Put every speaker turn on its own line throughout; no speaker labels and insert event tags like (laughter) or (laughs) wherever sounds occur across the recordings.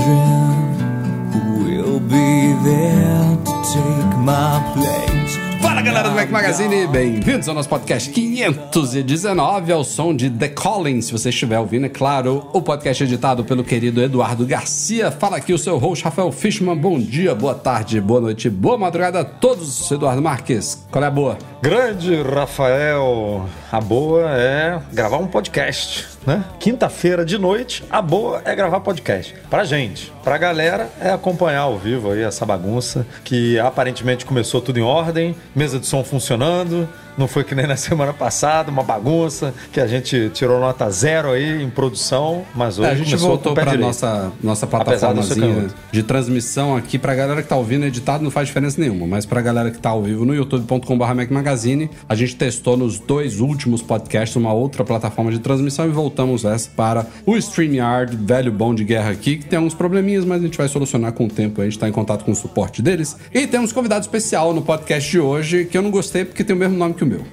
Who will be there to take my place.
Fala galera do Mac Magazine, bem-vindos ao nosso podcast 519 ao som de The Calling. Se você estiver ouvindo, é claro, o podcast editado pelo querido Eduardo Garcia. Fala aqui o seu host Rafael Fishman. Bom dia, boa tarde, boa noite, boa madrugada a todos. Eduardo Marques, qual é a boa?
Grande Rafael, a boa é gravar um podcast, né? Quinta-feira de noite, a boa é gravar podcast. Pra gente, pra galera é acompanhar ao vivo aí essa bagunça que aparentemente começou tudo em ordem, mesa de som funcionando, não foi que nem na (laughs) semana passada, uma bagunça, que a gente tirou nota zero aí em produção, mas hoje
É, a gente voltou para nossa nossa plataformazinha de transmissão aqui pra galera que tá ouvindo editado não faz diferença nenhuma, mas pra galera que tá ao vivo no youtube.com.br Mac Magazine, a gente testou nos dois últimos podcasts uma outra plataforma de transmissão e voltamos essa para o StreamYard, velho bom de guerra aqui, que tem alguns probleminhas, mas a gente vai solucionar com o tempo, a gente tá em contato com o suporte deles. E temos convidado especial no podcast de hoje, que eu não gostei porque tem o mesmo nome que o meu.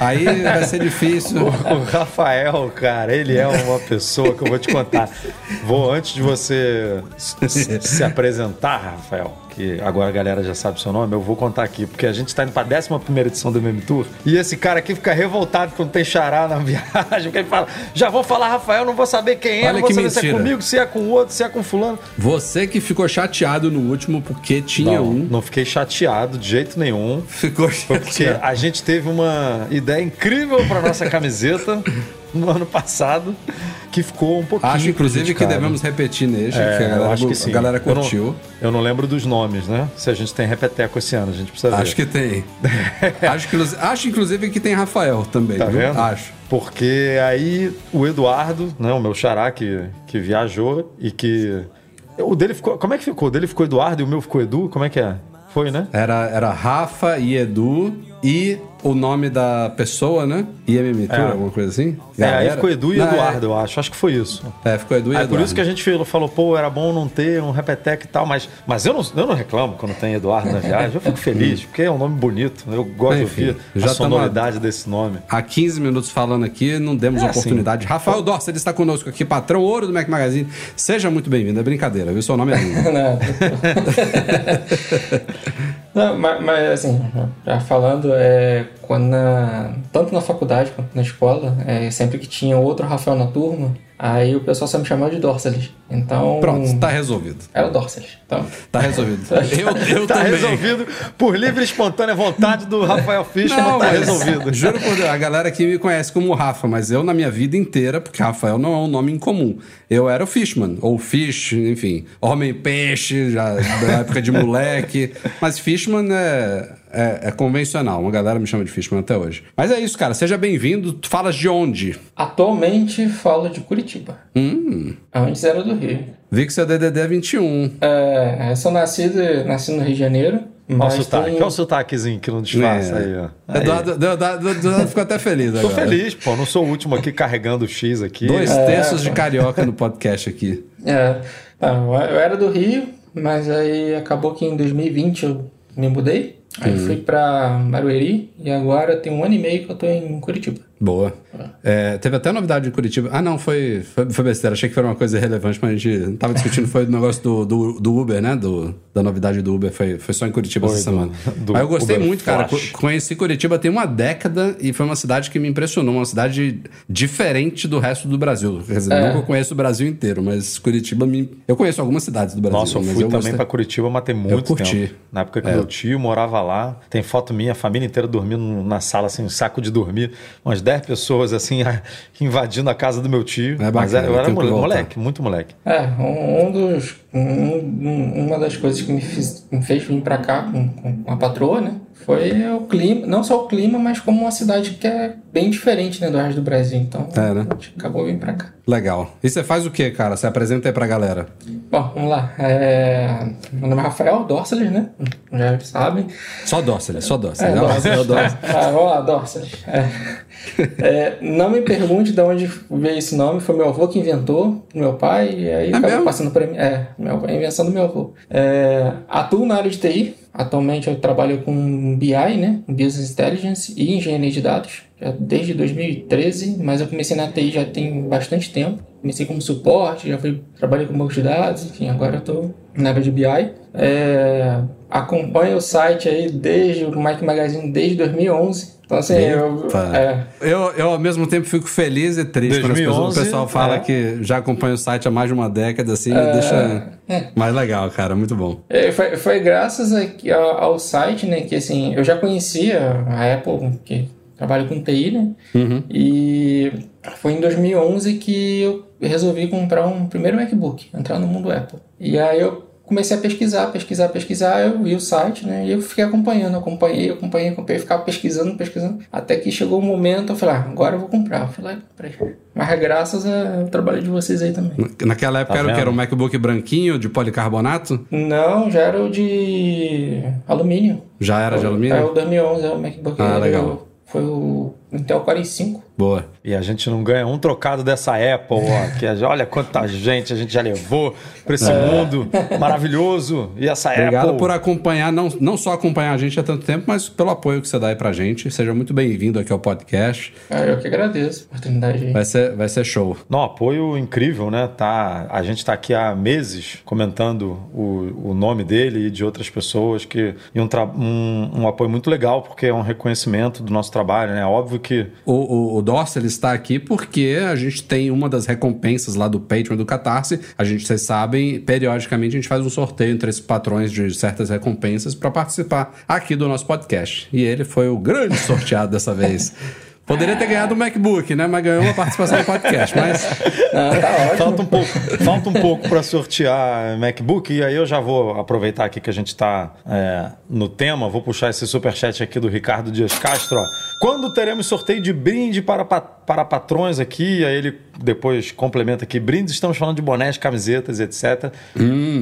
Aí vai ser difícil. (laughs)
O Rafael, cara, ele é uma pessoa que eu vou te contar. Vou, antes de você se apresentar, Rafael, que agora a galera já sabe o seu nome, eu vou contar aqui, porque a gente tá indo pra 11 edição do MM Tour, e esse cara aqui fica revoltado quando tem xará na (laughs) viagem, porque ele fala, já vou falar Rafael, não vou saber quem é,
Olha
não vou saber se é
mentira.
comigo, se é com o outro, se é com fulano.
Você que ficou chateado no último porque tinha
Não,
um.
não fiquei chateado de jeito nenhum.
Ficou
Foi porque
chateado.
a gente teve uma ideia incrível para nossa camiseta no ano passado, que ficou um pouquinho.
Acho, inclusive, que
prejudicada.
devemos repetir neste,
É,
que a galera,
acho que sim.
a galera
Eu não-
curtiu.
Eu não, lembro dos nomes, né? Se a gente tem repeteco esse ano, a gente precisa ver. (laughs)
Acho que tem. acho, que, acho, inclusive, que tem Rafael também.
Tá
viu?
vendo?
Acho.
Porque aí o Eduardo, né, o meu xará que, que viajou e que. O dele ficou. Como é que ficou? O dele ficou Eduardo e o meu ficou Edu? Como é que é? Foi, né?
Era, era Rafa e Edu e o nome da pessoa, né? IMM Tour,
É.
alguma coisa assim?
É, aí ficou Edu e
Não,
Eduardo, eu acho. Acho que foi isso.
É, é, ficou Edu e
Aí
Eduardo.
por isso que a gente falou, pô, era bom não ter um repetec e tal, mas, mas eu, não, eu não reclamo quando tem Eduardo na viagem, eu fico feliz, porque é um nome bonito, eu gosto
Enfim,
de ouvir
já
a sonoridade desse nome.
Há 15 minutos falando aqui, não demos
É,
oportunidade. Rafael Dorsa, ele está conosco aqui, patrão ouro do Mac Magazine. Seja muito bem-vindo, é brincadeira, viu? Seu nome é lindo. (laughs) (laughs)
Não, mas, mas, assim, já falando, é, quando na, tanto na faculdade quanto na escola, é, sempre que tinha outro Rafael na turma, aí o pessoal só me chamava de Dorceles. Então.
Pronto, tá resolvido.
Era o Dorceles. Então,
Tá resolvido. (laughs) Eu, eu
Tá
também.
resolvido por livre e espontânea vontade do Rafael Fishman,
Não,
tá
mas
resolvido.
Juro por Deus, a galera aqui me conhece como Rafa, mas eu na minha vida inteira, porque Rafael não é um nome incomum. Eu era o Fishman, ou Fish, enfim, homem-peixe, já da época de moleque. Mas Fishman é, é, é convencional, uma galera me chama de Fishman até hoje. Mas é isso, cara, seja bem-vindo. Tu falas de onde?
atualmente falo de Curitiba.
Hum,
Antes era do Rio.
vi que seu DDD é 21.
É, eu sou nascido, nasci no Rio de Janeiro.
Olha o sotaque,
tem-
olha o sotaquezinho que não disfarça
É.
aí, ó. Aí.
Eduardo, Eduardo, Eduardo ficou até feliz
Tô
agora.
feliz, pô, não sou o último aqui carregando o X aqui.
Dois
É,
terços de carioca no podcast aqui.
É, tá, eu era do Rio, mas aí acabou que em 2020 eu me mudei. Aí
Uhum.
fui pra Barueri e agora tem um ano e meio que eu tô em Curitiba.
Boa. É, teve até novidade em Curitiba. Ah, não, foi, foi, foi besteira. Achei que foi uma coisa relevante, mas a gente não tava discutindo. Foi o negócio do, do, do Uber, né? Do, da novidade do Uber. Foi, foi só em Curitiba
Foi,
essa
do-
semana.
do
mas eu gostei
Uber
muito, cara.
Flash.
Co- Conheci Curitiba tem uma década e foi uma cidade que me impressionou. Uma cidade diferente do resto do Brasil. Quer dizer,
É.
nunca eu conheço o Brasil inteiro, mas Curitiba me. Eu conheço algumas cidades do Brasil.
Nossa, eu fui
eu
também pra Curitiba, mas tem muito
curti.
tempo. Na época que
É.
meu tio morava lá, tem foto minha, a família inteira dormindo na sala, assim, um saco de dormir. Umas 10 pessoas, assim, (laughs) invadindo a casa do meu tio.
É
mas
bacana,
eu era
tem que
mole-
voltar.
moleque, muito moleque.
É, um, dos. um- um- uma das coisas que me, fiz- me fez vir pra cá com, com a patroa, né? Foi o clima, não só o clima, mas como uma cidade que é bem diferente né, do resto do Brasil. Então,
É, né?
a gente acabou vindo pra cá.
Legal. E você faz o que, cara? Você apresenta aí pra galera.
Bom, vamos lá. É... Meu nome é Rafael Dorceles, né? Já sabem.
Só Dóceles, só Dóceles.
É, Dorceles. Ah, vamos lá, Dorceles. É. É, não me pergunte de onde veio esse nome, foi meu avô que inventou, meu pai, e aí acabou
mesmo?
passando pra mim. É, a invenção do meu avô. É, atuo na área de TI, atualmente eu trabalho com BI, né? Business Intelligence e engenharia de dados, desde 2013, mas eu comecei na TI já tem bastante tempo. Comecei como suporte, já fui, trabalhei com banco de dados, enfim, agora eu tô na área de BI. É, acompanho o site aí desde o Mike Magazine desde 2011. Então, assim, eu, é,
Eu, eu, ao mesmo tempo, fico feliz e triste quando as pessoas-
2011,
o pessoal fala
é.
que já acompanha o site há mais de uma década, assim, me deixa mais legal, cara. Muito bom.
É, foi, foi graças a- ao, ao site, né, que assim, eu já conhecia a Apple, que trabalha com TI, né, e foi em 2011 que eu resolvi comprar um primeiro MacBook, entrar no mundo Apple. E aí eu comecei a pesquisar, pesquisar, pesquisar, eu vi o site, né, e eu fiquei acompanhando, acompanhei, acompanhei, acompanhei, ficava pesquisando, pesquisando, até que chegou o momento, eu falei, ah, agora eu vou comprar. Eu falei, ah, comprei. Mas graças ao trabalho de vocês aí também.
Naquela época
Tá
era o? Era um MacBook branquinho de policarbonato?
Não, já era o de alumínio.
Já era de
É
alumínio?
o 2011, é o MacBook.
Ah, legal.
Foi o Intel Core i5.
Boa.
E a gente não ganha um trocado dessa Apple, ó. Que a- olha quanta gente a gente já levou pra esse mundo maravilhoso. E essa
Obrigado
Apple.
por acompanhar, não, não só acompanhar a gente há tanto tempo, mas pelo apoio que você dá aí pra gente. Seja muito bem-vindo aqui ao podcast.
Ah, eu que agradeço a oportunidade aí.
Vai ser, vai ser show.
Não, apoio incrível, né? Tá, a gente está aqui há meses comentando o, o nome dele e de outras pessoas que e um, tra- um, um apoio muito legal porque é um reconhecimento do nosso trabalho, né? Óbvio que
O, o, o Dorsey, ele está aqui porque a gente tem uma das recompensas lá do Patreon do Catarse. A gente, vocês sabem, periodicamente a gente faz um sorteio entre esses patrões de certas recompensas para participar aqui do nosso podcast. E ele foi o grande sorteado dessa vez. (laughs) Poderia ter ganhado um MacBook, né? Mas ganhou uma participação no podcast. Mas (laughs)
Ah, tá ótimo.
Falta um pouco, falta um pouco para sortear MacBook e aí eu já vou aproveitar aqui que a gente está no tema, vou puxar esse superchat aqui do Ricardo Dias Castro. Ó. Quando teremos sorteio de brinde para, pa- para patrões aqui? Aí ele depois complementa aqui, brindes, estamos falando de bonés, camisetas, etc.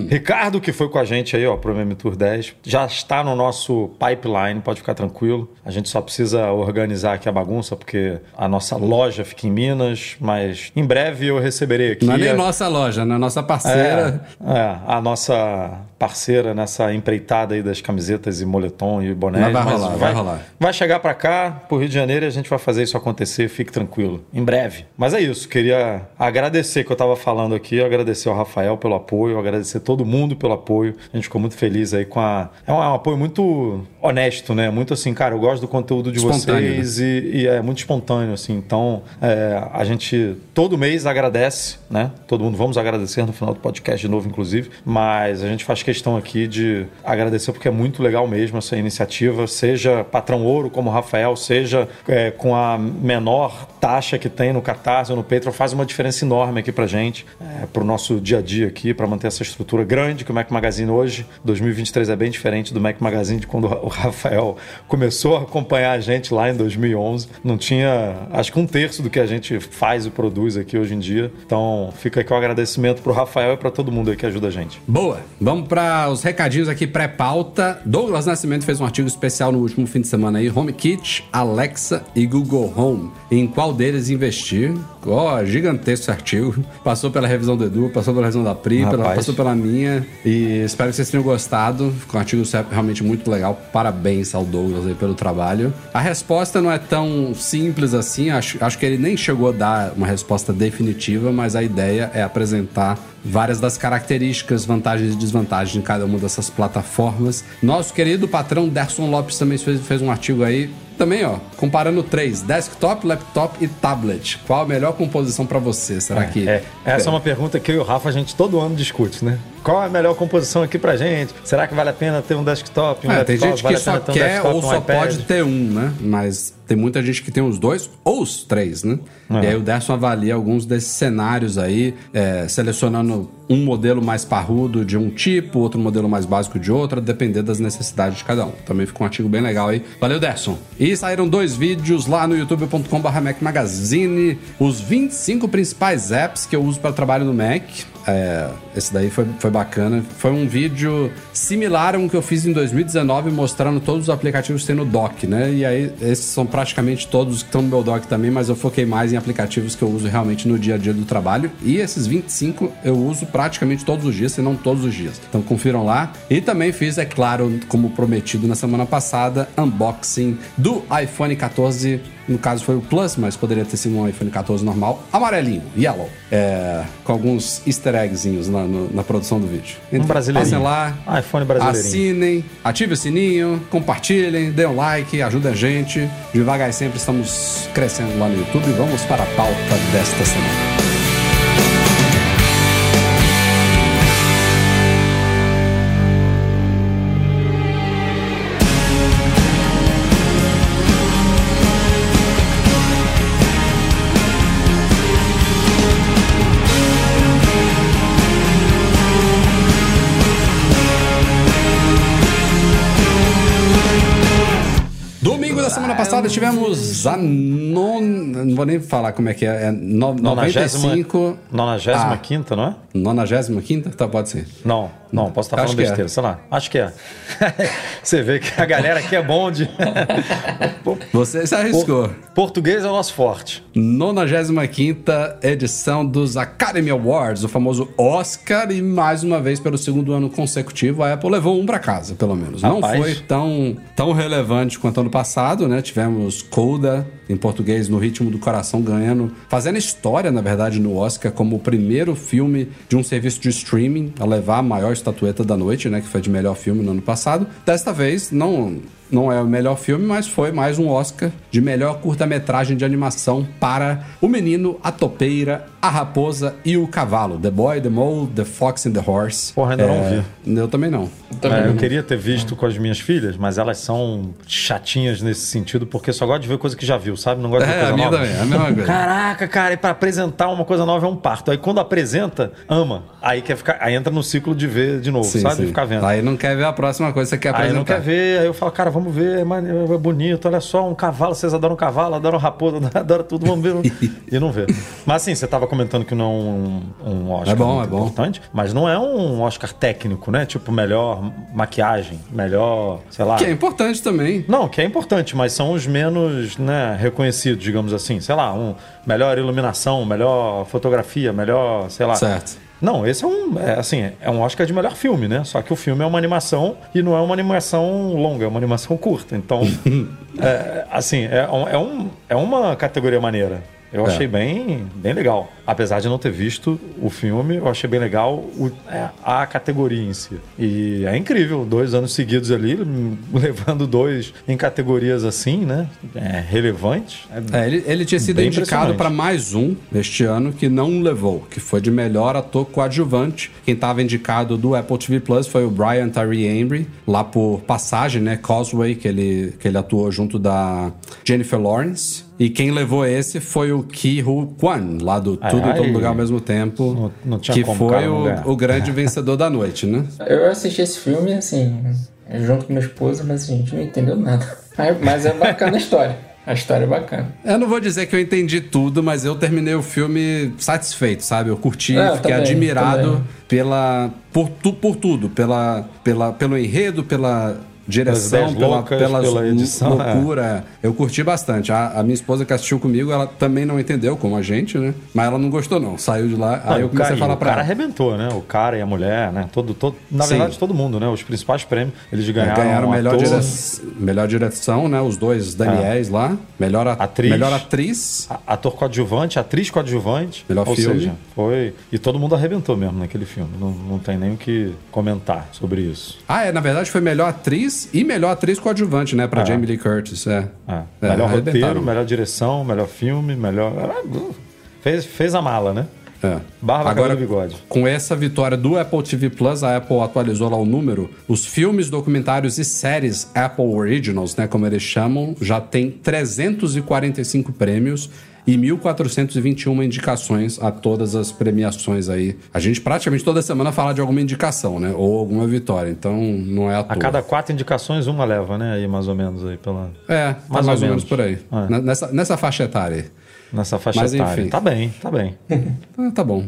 Ricardo, que foi com a gente aí, ó, pro MM Tour 10, já está no nosso pipeline, pode ficar tranquilo. A gente só precisa organizar aqui a bagunça, porque a nossa loja fica em Minas, mas em breve eu receberei aqui.
não é nem
a-
nossa loja, né? Nossa parceira.
é, é, a nossa parceira nessa empreitada aí das camisetas e moletom e bonés.
Mas vai
mas
rolar, vai rolar.
Vai chegar pra cá, pro Rio de Janeiro, e a gente vai fazer isso acontecer, fique tranquilo. Em breve. Mas é isso, queria agradecer que eu tava falando aqui, agradecer ao Rafael pelo apoio, agradecer todo mundo pelo apoio. A gente ficou muito feliz aí com a. É um, é um apoio muito honesto, né? Muito assim, cara, eu gosto do conteúdo de
Espontâneo,
vocês e, e é muito espontâneo, assim. Então, é, a gente todo mês agradece, né? Todo mundo vamos agradecer no final do podcast de novo, inclusive. Mas a gente faz questão aqui de agradecer porque é muito legal mesmo essa iniciativa, seja patrão ouro como o Rafael, seja é, com a menor taxa que tem no Catarse ou no Patreon, faz uma diferença enorme aqui pra gente, é, pro nosso dia a dia aqui, para manter essa estrutura grande que o Mac Magazine hoje, 2023 é bem diferente do Mac Magazine de quando o Rafael começou a acompanhar a gente lá em 2011. Não tinha, acho que um terço do que a gente faz e produz aqui hoje em dia. Então, fica aqui o agradecimento pro Rafael e para todo mundo aí que ajuda a gente.
Boa. Vamos para os recadinhos aqui pré-pauta. Douglas Nascimento fez um artigo especial no último fim de semana aí. HomeKit, Alexa e Google Home. Em qual deles investir? Ó, gigantesco esse artigo. Passou pela revisão do Edu, passou pela revisão da Pri, pela- passou pela minha. E espero que vocês tenham gostado. Ficou um artigo realmente muito legal. Parabéns ao Douglas aí pelo trabalho. A resposta não é tão simples assim. Acho, acho que ele nem chegou a dar uma resposta definitiva, mas a ideia é apresentar várias das características, vantagens e desvantagens de cada uma dessas plataformas. Nosso querido patrão Derson Lopes também fez, fez um artigo aí. Também, ó, comparando três: desktop, laptop e tablet. Qual a melhor composição para você? Será que.
É, essa é uma pergunta que eu e o Rafa a gente todo ano discute, né? qual é a melhor composição aqui pra gente? Será que vale a pena ter um desktop, um
É, tem
laptop?
gente
vale
que
pena
só
um
quer
desktop,
ou
um
só
iPad?
pode ter um, né? Mas tem muita gente que tem os dois ou os três, né?
É.
E aí o Derson avalia alguns desses cenários aí, é, selecionando um modelo mais parrudo de um tipo, outro modelo mais básico de outro, a depender das necessidades de cada um. Também ficou um artigo bem legal aí. Valeu, Derson. E saíram dois vídeos lá no youtube.com.br Mac Magazine, os 25 principais apps que eu uso para trabalho no Mac. É, esse daí foi, foi bacana. Foi um vídeo similar a um que eu fiz em 2019, mostrando todos os aplicativos que tem no dock, né? E aí, esses são praticamente todos que estão no meu dock também, mas eu foquei mais em aplicativos que eu uso realmente no dia a dia do trabalho. E esses 25 eu uso praticamente todos os dias, se não todos os dias. Então confiram lá. E também fiz, é claro, como prometido na semana passada, unboxing do iPhone 14 no caso foi o Plus, mas poderia ter sido um iPhone 14 normal, amarelinho, yellow, é, com alguns easter eggzinhos na, no- na produção do vídeo.
Um brasileirinho.
Passem lá,
iPhone brasileirinho.
assinem, ative o sininho, compartilhem, dê um like, ajudem a gente. Devagar e sempre estamos crescendo lá no YouTube. Vamos para a pauta desta semana. Tivemos a non... Não vou nem falar como é que é. É no... 95...
95 não é?
95? Tá, pode ser.
Não, não, posso estar
Acho
falando
é.
besteira, sei lá. Acho que é. (laughs) Você vê que a galera aqui é bom de. (laughs)
Você se arriscou.
Português é o nosso forte.
95 edição dos Academy Awards, o famoso Oscar, e mais uma vez, pelo segundo ano consecutivo, a Apple levou um pra casa, pelo menos. Não
Rapaz.
foi tão, tão relevante quanto ano passado, né? Tivemos Coda, em português, no ritmo do coração, ganhando, fazendo história, na verdade, no Oscar, como o primeiro filme de um serviço de streaming a levar a maior estatueta da noite, né? Que foi de melhor filme no ano passado. Desta vez, não. Não é o melhor filme, mas foi mais um Oscar de melhor curta-metragem de animação para O Menino, a Topeira, a Raposa e o Cavalo. The Boy, The Mole, The Fox and the Horse.
Porra, ainda não vi.
Eu também não.
Também
É, eu
não.
queria ter visto com as minhas filhas, mas elas são chatinhas nesse sentido, porque só gosto de ver coisa que já viu, sabe? Não gosto de
É,
coisa
a minha
nova.
também, é a mesma coisa.
Caraca, cara, e pra apresentar uma coisa nova é um parto. Aí quando apresenta, ama. Aí quer ficar, aí entra no ciclo de ver de novo,
Sim,
sabe?
sim.
De ficar vendo.
Aí não quer ver a próxima coisa que você quer
Aí
apresentar.
não quer ver, aí eu falo, cara, vamos ver, é, maneiro, é bonito, olha só, um cavalo, vocês adoram cavalo, adoram raposa, (laughs) adoram tudo, vamos ver. e não vê. Mas assim, você tava comentando que não é um, um Oscar
É bom, é bom.
importante, mas não é um Oscar técnico, né? Tipo, melhor maquiagem, melhor, sei lá.
Que é importante também.
Não, que é importante, mas são os menos né, reconhecidos, digamos assim. Sei lá, um melhor iluminação, melhor fotografia, melhor, sei lá.
Certo.
Não, esse é um, é, assim, é um Oscar de melhor filme, né? Só que o filme é uma animação e não é uma animação longa, é uma animação curta. Então, (laughs) é, assim, é, é, um, é uma categoria maneira. Eu
É.
achei bem, bem legal. Apesar de não ter visto o filme, eu achei bem legal o- é, a categoria em si. E é incrível, dois anos seguidos ali, (laughs) levando dois em categorias assim, né? É, relevantes. É,
É, ele, ele tinha sido indicado para mais um este ano que não levou, que foi de melhor ator coadjuvante. Quem estava indicado do Apple TV Plus foi o Brian Tyree Embry, lá por Passagem, né? Causeway, que ele, que ele atuou junto da Jennifer Lawrence. E quem levou esse foi o Ki Hu Kwan, lá do
Ai,
Tudo em Todo. Lugar ao mesmo tempo.
Não- não tinha
que foi o, o grande vencedor da noite, né?
Eu assisti esse filme, assim, junto com minha esposa, mas a gente não entendeu nada. Mas- Mas é bacana a história. A história é bacana.
Eu não vou dizer que eu entendi tudo, mas eu terminei o filme satisfeito, sabe? Eu curti,
É, eu
fiquei
também,
admirado
também.
pela por, tu, por tudo, pela, pela pelo enredo, pela direção, pela,
loucas,
pela,
pela edição, é.
loucura. Eu curti bastante. A, a minha esposa que assistiu comigo, ela também não entendeu, como a gente, né? Mas ela não gostou não. Saiu de lá, aí eu
o
comecei
cara,
a falar
o
pra
cara
ela.
arrebentou, né? O cara e a mulher, né? Todo, todo, na
Sim.
verdade, todo mundo, né? Os principais prêmios, eles ganharam,
Ganharam
um
melhor,
ator,
dire... melhor direção, né? Os dois Daniels lá. Melhor a-
Atriz.
Melhor atriz.
ator coadjuvante, atriz coadjuvante.
Melhor
Ou
filme.
seja, foi... E todo mundo arrebentou mesmo naquele filme. Não, não tem nem o que comentar sobre isso.
Ah, é, na verdade foi melhor atriz e melhor atriz coadjuvante, né? Pra
É.
Jamie Lee Curtis, é.
É.
É,
melhor roteiro, melhor direção, melhor filme, melhor... Fez, fez a mala, né?
É.
Barba,
Agora,
e bigode.
com essa vitória do Apple TV Plus, a Apple atualizou lá o número. Os filmes, documentários e séries Apple Originals, né, como eles chamam, já tem 345 prêmios e 1.421 indicações a todas as premiações aí. A gente praticamente toda semana fala de alguma indicação, né? Ou alguma vitória. Então não é à
A
toa.
cada quatro indicações, uma leva, né? Aí mais ou menos aí pela.
É, tá mais,
Mais
ou,
ou
menos por aí.
É.
Nessa, nessa faixa etária aí.
Nessa faixa
Mas,
etária.
enfim.
Tá bem, tá bem. (laughs)
Ah, tá bom.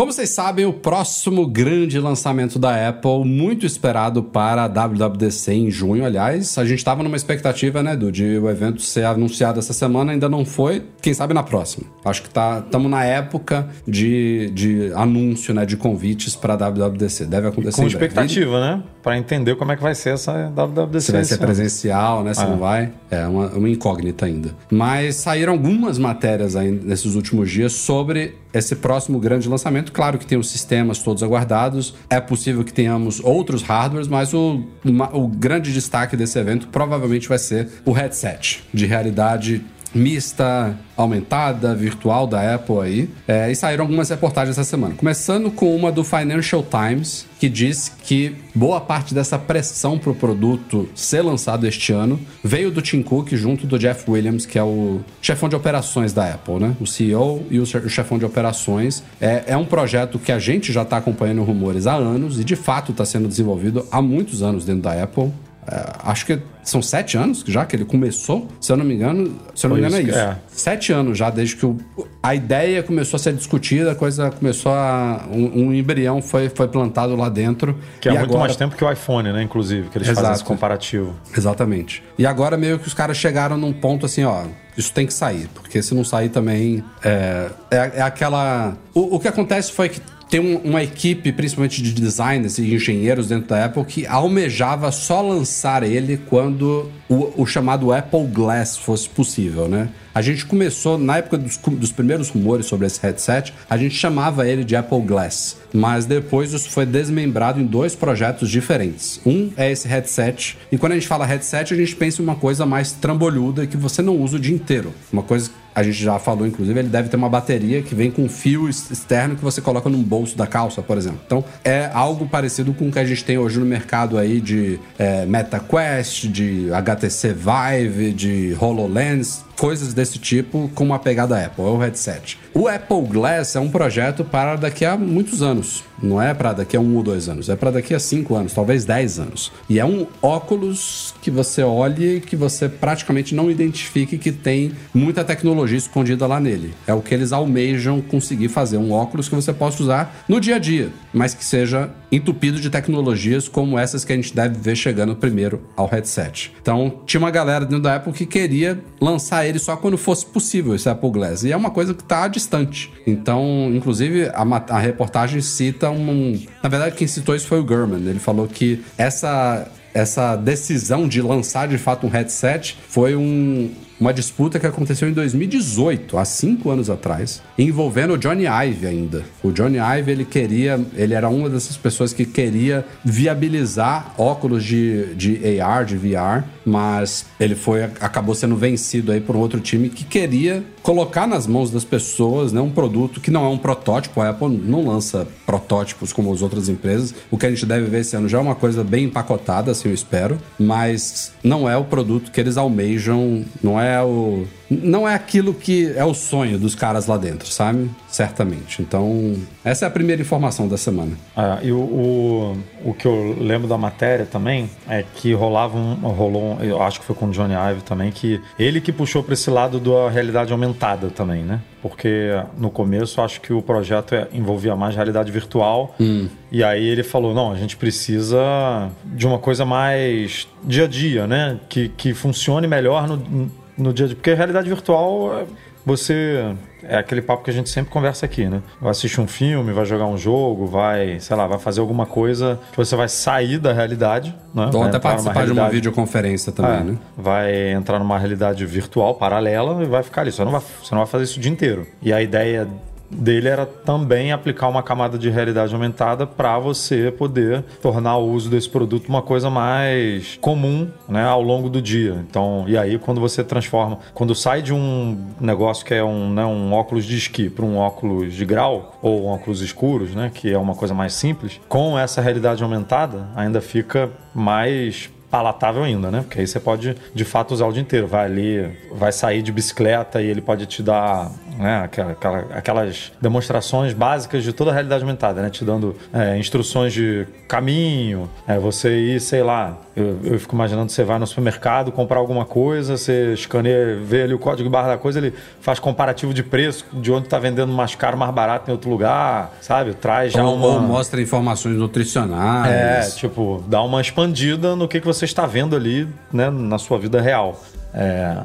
Como vocês sabem, o próximo grande lançamento da Apple, muito esperado para a WWDC em junho, aliás, a gente estava numa expectativa, né, Edu, de o evento ser anunciado essa semana, ainda não foi, quem sabe na próxima. Acho que tá, estamos na época de, de anúncio, né, de convites para a WWDC. Deve acontecer
Com
em breve.
expectativa, né? Pra entender como é que vai ser essa WWDC.
Se vai ser presencial, né? Se
Ah.
não vai. É uma, uma incógnita ainda. Mas saíram algumas matérias aí nesses últimos dias sobre esse próximo grande lançamento. Claro que tem os sistemas todos aguardados. É possível que tenhamos outros hardwares, mas o, uma- o grande destaque desse evento provavelmente vai ser o headset de realidade mista, aumentada, virtual da Apple aí. É, e saíram algumas reportagens essa semana. Começando com uma do Financial Times, que diz que boa parte dessa pressão para o produto ser lançado este ano veio do Tim Cook junto do Jeff Williams, que é o chefão de operações da Apple, né? O CEO e o che- o chefão de operações. É, é um projeto que a gente já está acompanhando rumores há anos e de fato está sendo desenvolvido há muitos anos dentro da Apple. É, acho que são sete anos já que ele começou, se eu não me engano. Se eu não me engano, é
isso
isso.
que- é.
Sete anos já, desde que o- a ideia começou a ser discutida, a coisa começou a. Um, um embrião foi, foi plantado lá dentro.
Que é muito
agora-
mais tempo que o iPhone, né? Inclusive, que eles
Exato.
fazem esse comparativo.
Exatamente. E agora meio que os caras chegaram num ponto assim, ó. Isso tem que sair, porque se não sair também. É, é, é aquela. O, o que acontece foi que tem um- uma equipe, principalmente de designers e engenheiros dentro da Apple, que almejava só lançar ele quando o, o chamado Apple Glass fosse possível, né? A gente começou, na época dos, dos primeiros rumores sobre esse headset, a gente chamava ele de Apple Glass. Mas depois isso foi desmembrado em dois projetos diferentes. Um é esse headset, e quando a gente fala headset, a gente pensa em uma coisa mais trambolhuda que você não usa o dia inteiro. Uma coisa a gente já falou, inclusive, ele deve ter uma bateria que vem com fio ex- externo que você coloca num bolso da calça, por exemplo. Então, é algo parecido com o que a gente tem hoje no mercado aí de é, MetaQuest, de HTC Vive, de HoloLens, coisas desse tipo com uma pegada Apple, é o headset. O Apple Glass é um projeto para daqui a muitos anos. Não é para daqui a um ou dois anos, é para daqui a cinco anos, talvez dez anos. E é um óculos que você olhe que você praticamente não identifique que tem muita tecnologia escondida lá nele. É o que eles almejam conseguir fazer, um óculos que você possa usar no dia a dia, mas que seja entupido de tecnologias como essas que a gente deve ver chegando primeiro ao headset. Então, tinha uma galera dentro da Apple que queria lançar ele só quando fosse possível esse Apple Glass. E é uma coisa que está distante. Então, inclusive, a, a reportagem cita um. Na verdade, quem citou isso foi o Gurman. Ele falou que essa, essa decisão de lançar de fato um headset foi um. Uma disputa que aconteceu em 2018, há cinco anos atrás, envolvendo o Johnny Ive ainda. O Johnny Ive, ele queria, ele era uma dessas pessoas que queria viabilizar óculos de, de AR, de VR, mas ele foi acabou sendo vencido aí por um outro time que queria colocar nas mãos das pessoas né, um produto que não é um protótipo. A Apple não lança protótipos como as outras empresas. O que a gente deve ver esse ano já é uma coisa bem empacotada, assim eu espero, mas não é o produto que eles almejam, não é o não é aquilo que é o sonho dos caras lá dentro, sabe? Certamente. Então, essa é a primeira informação da semana.
Ah, e o, o, o que eu lembro da matéria também é que rolava um. Rolou, um- eu acho que foi com o Johnny Ive também, que ele que puxou para esse lado da realidade aumentada também, né? Porque no começo eu acho que o projeto é- envolvia mais realidade virtual. E aí ele falou: não, a gente precisa de uma coisa mais dia a dia, né? Que, que funcione melhor no, no dia a dia. Porque a realidade virtual. Você. É aquele papo que a gente sempre conversa aqui, né? Vai assistir um filme, vai jogar um jogo, vai, sei lá, vai fazer alguma coisa que você vai sair da realidade, né?
Ou até participar de uma videoconferência também,
é,
né?
Vai entrar numa realidade virtual paralela e vai ficar ali. Você não vai, você não vai fazer isso o dia inteiro. E a ideia dele era também aplicar uma camada de realidade aumentada para você poder tornar o uso desse produto uma coisa mais comum né, ao longo do dia. Então, e aí quando você transforma, quando sai de um negócio que é um, né, um óculos de esqui para um óculos de grau ou um óculos escuros, né, que é uma coisa mais simples, com essa realidade aumentada ainda fica mais palatável ainda, né? Porque aí você pode de fato usar o dia inteiro. Vai ali, vai sair de bicicleta e ele pode te dar né? Aquela, aquela, aquelas demonstrações básicas de toda a realidade aumentada, né? Te dando é, instruções de caminho, é, você ir, sei lá, eu, eu, fico imaginando você vai no supermercado comprar alguma coisa, você escaneia, vê ali o código barra da coisa, ele faz comparativo de preço de onde está vendendo mais caro, mais barato em outro lugar, sabe? Traz já
ou,
uma...
Ou mostra informações nutricionais.
É, tipo, dá uma expandida no que, que você está vendo ali, né, na sua vida real. É,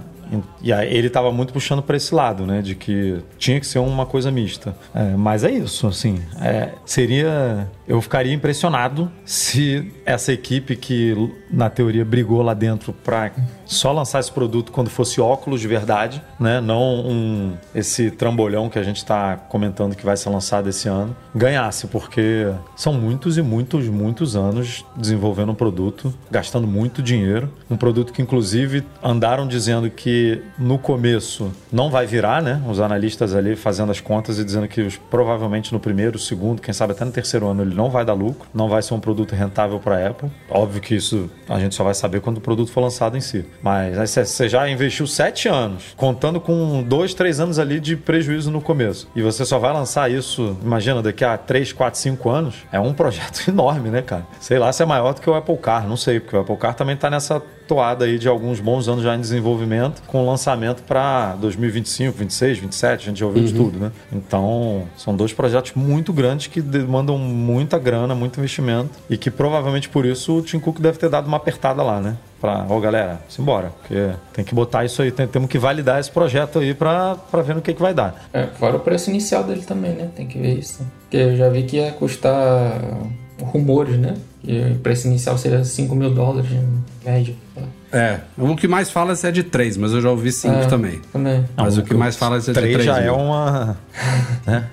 e aí ele estava muito puxando para esse lado, né? De que tinha que ser uma coisa mista. É, mas é isso, assim. É, seria. Eu ficaria impressionado se essa equipe que, na teoria, brigou lá dentro para só lançar esse produto quando fosse óculos de verdade, né? Não um, esse trambolhão que a gente está comentando que vai ser lançado esse ano, ganhasse, porque são muitos e muitos, muitos anos desenvolvendo um produto, gastando muito dinheiro. Um produto que, inclusive, andaram dizendo que no começo não vai virar, né? Os analistas ali fazendo as contas e dizendo que provavelmente no primeiro, segundo, quem sabe até no terceiro ano ele não vai dar lucro, não vai ser um produto rentável para a Apple. Óbvio que isso a gente só vai saber quando o produto for lançado em si. Mas você já investiu sete anos, contando com dois, três anos ali de prejuízo no começo. E você só vai lançar isso, imagina, daqui a três, quatro, cinco anos. É um projeto (laughs) enorme, né, cara? Sei lá se é maior do que o Apple Car, não sei, porque o Apple Car também tá nessa toada aí de alguns bons anos já em desenvolvimento, com lançamento para 2025, 26, 27, a gente já ouviu uhum. de tudo, né? Então, são dois projetos muito grandes que demandam muita grana, muito investimento e que provavelmente por isso o Tim Cook deve ter dado uma apertada lá, né? Pra, ó, galera, simbora, porque tem que botar isso aí, tem, temos que validar esse projeto aí para ver no que, que vai dar.
É, fora o preço inicial dele também, né? Tem que ver isso. Porque eu já vi que ia custar rumores, né? Que o preço inicial seria 5 mil dólares em média.
É, o que mais fala é de 3, mas eu já ouvi 5 é, também.
também.
Mas Não, o que mais fala é de 3. 3
já é uma. (laughs) né?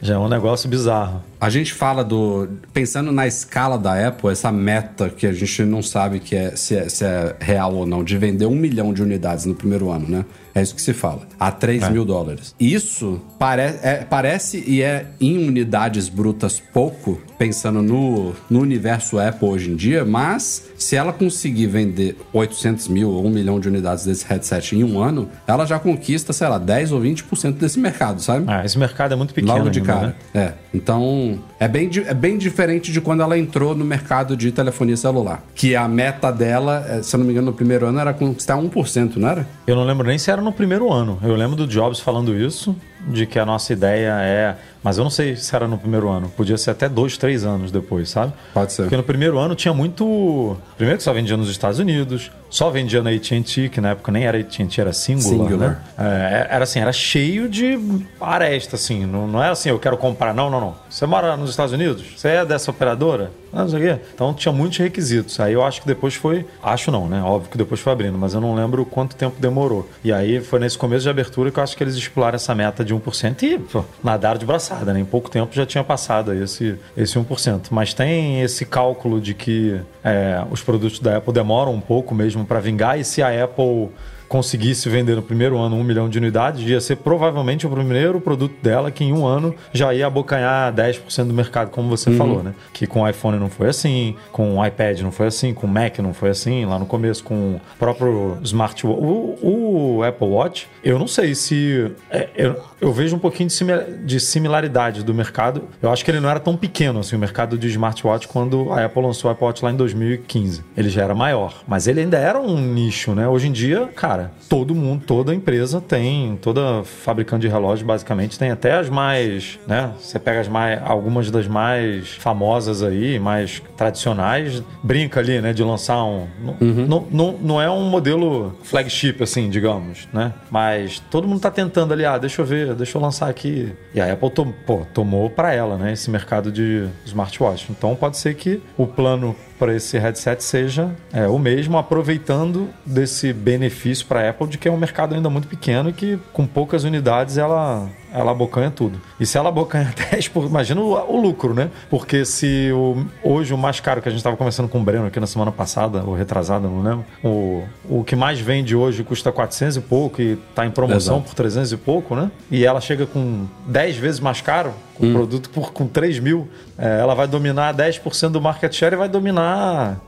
Já é um negócio bizarro.
A gente fala do. Pensando na escala da Apple, essa meta que a gente não sabe que é, se, é, se é real ou não, de vender um milhão de unidades no primeiro ano, né? É isso que se fala. A 3 é. mil dólares. Isso pare é, parece e é em unidades brutas pouco, pensando no, no universo Apple hoje em dia, mas se ela conseguir vender 800 mil ou 1 milhão de unidades desse headset em um ano, ela já conquista, sei lá, 10 ou 20% desse mercado, sabe?
Ah, esse mercado é muito pequeno.
Logo de ainda, cara. Né? É. Então, é bem, é bem diferente de quando ela entrou no mercado de telefonia celular. Que a meta dela, é, se eu não me engano, no primeiro ano era conquistar 1%, não era?
Eu não lembro nem se era no primeiro ano. Eu lembro do Jobs falando isso, de que a nossa ideia é. Mas eu não sei se era no primeiro ano. Podia ser até dois, três anos depois, sabe?
Pode ser.
Porque no primeiro ano tinha muito. Primeiro que só vendia nos Estados Unidos, só vendia na AT&T, que na época nem era AT&T, era Singular, Singular. né? É, era assim, era cheio de aresta, assim. Não, não era assim, eu quero comprar. Não, não, não. Você mora nos Estados Unidos? Você é dessa operadora? não sei o quê. Então tinha muitos requisitos. Aí eu acho que depois foi. Acho não, né? Óbvio que depois foi abrindo, mas eu não lembro quanto tempo demorou. E aí foi nesse começo de abertura que eu acho que eles exploraram essa meta de 1% e pô, nadaram de braçada, né? Em pouco tempo já tinha passado esse, esse 1%. Mas tem esse cálculo de que é, os produtos da Apple demoram um pouco mesmo para vingar e se a Apple conseguisse vender no primeiro ano um milhão de unidades, ia ser provavelmente o primeiro produto dela que em um ano já ia abocanhar 10% do mercado, como você uhum. falou, né? Que com o iPhone não foi assim, com o iPad não foi assim, com o Mac não foi assim, lá no começo, com o próprio smartwatch. O, o Apple Watch, eu não sei se. É, eu, eu, vejo um pouquinho de, de similaridade do mercado. Eu acho que ele não era tão pequeno assim, o mercado de smartwatch, quando a Apple lançou o Apple Watch lá em 2015. Ele já era maior, mas ele ainda era um nicho, né? Hoje em dia, cara cara, todo mundo, toda empresa tem, toda fabricante de relógio basicamente tem até as mais, né? Você pega as mais, algumas das mais famosas aí, mais tradicionais, brinca ali, né, de lançar um, uhum. não, não, não é um modelo flagship assim, digamos, né? Mas todo mundo tá tentando ali, ah, deixa eu ver, deixa eu lançar aqui. E a Apple tom, pô, tomou para ela, né, esse mercado de smartwatch. Então pode ser que o plano para esse headset seja é, o mesmo, aproveitando desse benefício para a Apple de que é um mercado ainda muito pequeno e que com poucas unidades ela ela abocanha tudo. E se ela abocanha 10 (laughs) por. Imagina o, o lucro, né? Porque se o, hoje o mais caro que a gente estava conversando com o Breno aqui na semana passada, ou retrasada, não lembro, o, o que mais vende hoje custa 400 e pouco e está em promoção
Exato.
por 300 e pouco, né? E ela chega com 10 vezes mais caro, com o produto por, com 3 mil, é, ela vai dominar 10% do market share e vai dominar.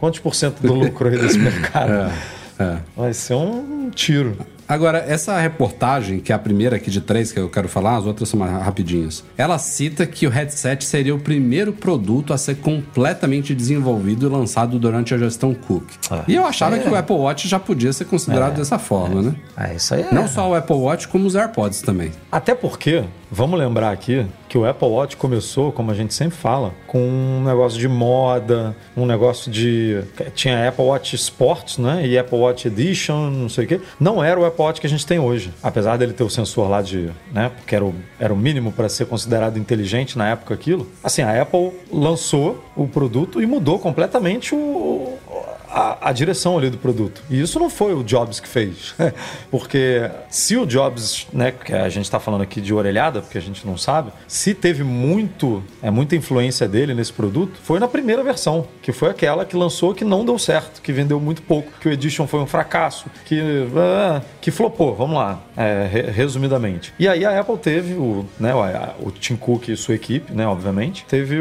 Quantos por cento do (laughs) lucro aí desse mercado?
É.
Vai ser um tiro.
Agora, essa reportagem, que é a primeira aqui de três que eu quero falar, as outras são mais rapidinhas. Ela cita que o headset seria o primeiro produto a ser completamente desenvolvido e lançado durante a gestão Cook.
Ah,
e eu achava que o Apple Watch já podia ser considerado dessa forma, né?
É, isso aí é.
Não só o Apple Watch, como os AirPods também.
Até porque, vamos lembrar aqui que o Apple Watch começou, como a gente sempre fala, com um negócio de moda, um negócio de. Tinha Apple Watch Sports, né? E Apple Watch Edition, não sei o quê. Não era o Apple Watch que a gente tem hoje. Apesar dele ter o sensor lá de. né? Porque era o, era o mínimo para ser considerado inteligente na época aquilo. Assim, a Apple lançou o produto e mudou completamente o, a, a, direção ali do produto. E isso não foi o Jobs que fez. (laughs) porque se o Jobs, né, que a gente está falando aqui de orelhada, porque a gente não sabe, se teve muito, é muita influência dele nesse produto, foi na primeira versão, que foi aquela que lançou que não deu certo, que vendeu muito pouco, que o Edition foi um fracasso, que, ah, que flopou, vamos lá, é, re, resumidamente. E aí a Apple teve, o, né, o, Tim Cook e sua equipe, né, obviamente, teve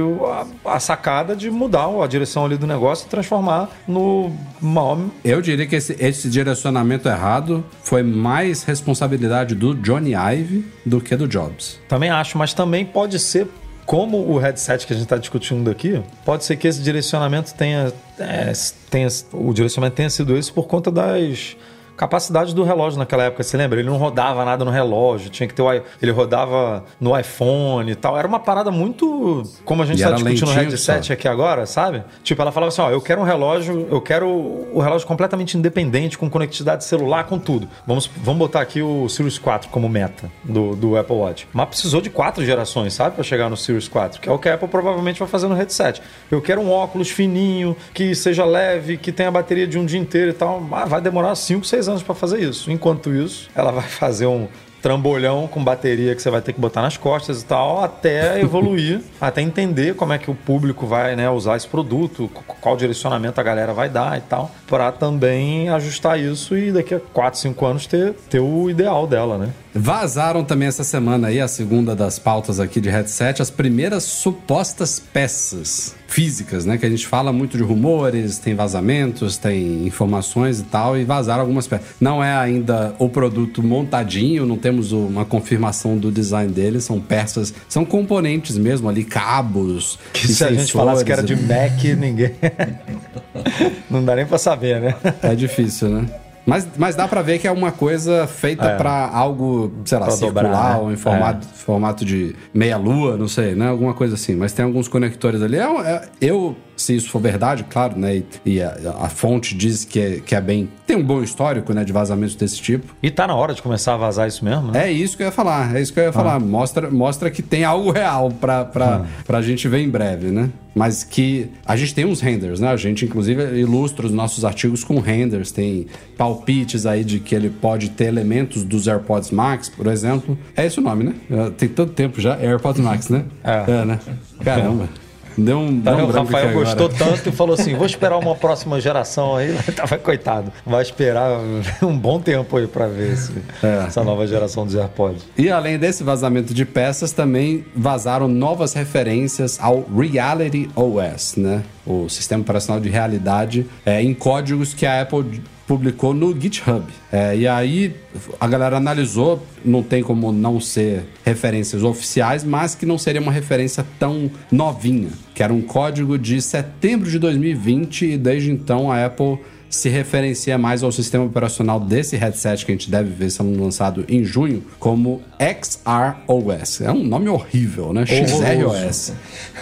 a, a sacada de mudar a direção ali do negócio e transformar no maior...
Eu diria que esse, esse direcionamento errado foi mais responsabilidade do Johnny Ive do que do Jobs.
Também acho, mas também pode ser como o headset que a gente está discutindo aqui, pode ser que esse direcionamento tenha, é, tenha o direcionamento tenha sido esse por conta das capacidade do relógio naquela época, você lembra? Ele não rodava nada no relógio, tinha que ter o, ele rodava no iPhone e tal. Era uma parada muito como a gente está discutindo no headset só. aqui agora, sabe? Tipo, ela falava assim, ó, eu quero um relógio, eu quero o relógio completamente independente, com conectividade celular, com tudo. Vamos, vamos botar aqui o Series 4 como meta do, do Apple Watch. Mas precisou de quatro gerações, sabe? Para chegar no Series 4, que é o que a Apple provavelmente vai fazer no headset. Eu quero um óculos fininho, que seja leve, que tenha bateria de um dia inteiro e tal. Mas vai demorar 5, 6 anos para fazer isso. Enquanto isso, ela vai fazer um trambolhão com bateria que você vai ter que botar nas costas e tal, até (laughs) evoluir, até entender como é que o público vai né, usar esse produto, qual direcionamento a galera vai dar e tal, para também ajustar isso e daqui a 4, 5 anos ter, ter o ideal dela, né?
Vazaram também essa semana aí, a segunda das pautas aqui de headset, as primeiras supostas peças físicas, né? Que a gente fala muito de rumores, tem vazamentos, tem informações e tal, e vazaram algumas peças. Não é ainda o produto montadinho, não temos uma confirmação do design dele, são peças, são componentes mesmo ali, cabos.
Que se a gente falasse que era de Mac, ninguém. (laughs) não dá nem pra saber, né?
É difícil, né? Mas, mas dá para ver que é uma coisa feita é. para algo, sei lá,
pra
circular
dobrar, né?
ou em formato, é. formato de meia-lua, não sei, né? Alguma coisa assim. Mas tem alguns conectores ali. É, é, eu, se isso for verdade, claro, né? E, a, a, fonte diz que é, que é bem. Tem um bom histórico, né? De vazamentos desse tipo.
E tá na hora de começar a vazar isso mesmo, né?
É isso que eu ia falar. É isso que eu ia ah. falar. Mostra, mostra que tem algo real pra, pra, ah. pra gente ver em breve, né? Mas que a gente tem uns renders, né? A gente, inclusive, ilustra os nossos artigos com renders. Tem palpites aí de que ele pode ter elementos dos AirPods Max, por exemplo. É esse o nome, né? Tem tanto tempo já. AirPods Max, né? (laughs)
É,
é né? Caramba. Deu um,
tá,
deu um
o Rafael gostou tanto e falou assim: vou esperar uma (laughs) próxima geração aí. (laughs) Tava coitado. Vai esperar (laughs) um bom tempo aí para ver esse, é. essa nova geração dos AirPods.
E além desse vazamento de peças, também vazaram novas referências ao Reality OS, né? O sistema operacional de realidade é, em códigos que a Apple publicou no GitHub. É, e aí a galera analisou, não tem como não ser referências oficiais, mas que não seria uma referência tão novinha, que era um código de setembro de 2020 e desde então a Apple se referencia mais ao sistema operacional desse headset que a gente deve ver sendo lançado em junho como XROS. É um nome horrível, né? XROS.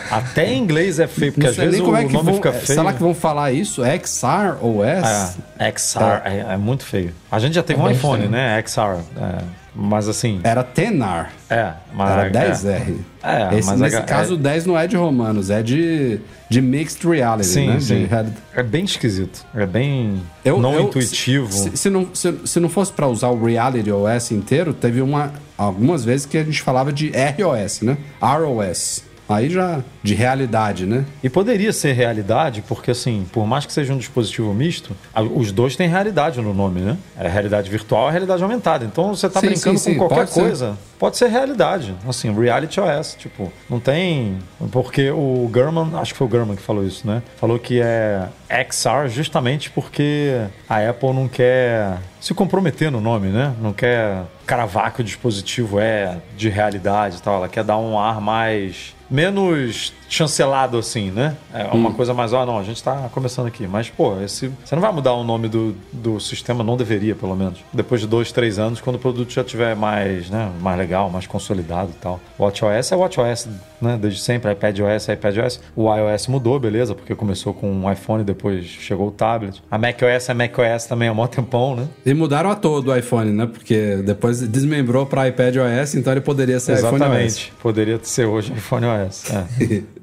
Até em inglês é feio, porque às vezes o
é
nome
vão,
fica feio.
Será que vão falar isso? XROS?
É, XR é, é muito feio. A gente já teve
É
um iPhone,
estranho.
né? XR. É, Mas assim.
Era Tenar.
É, mas.
Era
é,
10R.
É,
Esse,
mas
nesse
é-
caso,
é-
o 10 não é de romanos, é de, de mixed reality,
Sim,
né?
sim.
De
É bem esquisito. É bem
Eu-
não
eu-
intuitivo.
Se, se não, se, se não fosse para usar o Reality OS inteiro, teve uma, algumas vezes que a gente falava de ROS, né? ROS. Aí já de realidade, né?
E poderia ser realidade, porque assim, por mais que seja um dispositivo misto, os dois têm realidade no nome, né? É realidade virtual e realidade aumentada. Então você tá
Sim,
brincando
sim, sim,
com qualquer
pode ser.
coisa. Pode ser realidade. Assim, reality OS, tipo, não tem. Porque o Gurman, acho que foi o Gurman que falou isso, né? Falou que é XR justamente porque a Apple não quer se comprometer no nome, né? Não quer cravar que o dispositivo é de realidade e tal. Ela quer dar um ar mais. Menos chancelado assim, né? É uma
Hum.
coisa mais, ó, não, a gente tá começando aqui. Mas, pô, esse, você não vai mudar o nome do, do sistema, não deveria, pelo menos. Depois de dois, três anos, quando o produto já tiver mais, né, mais legal, mais consolidado e tal. O WatchOS é WatchOS, né? Desde sempre, iPadOS é iPadOS. O iOS mudou, beleza, porque começou com um iPhone, depois chegou o tablet. A macOS é macOS também há mó tempão, né?
E mudaram a todo o iPhone, né? Porque depois desmembrou para iPad OS, então ele poderia ser iPhone OS.
Exatamente. Poderia ser hoje iPhone OS. É. (laughs)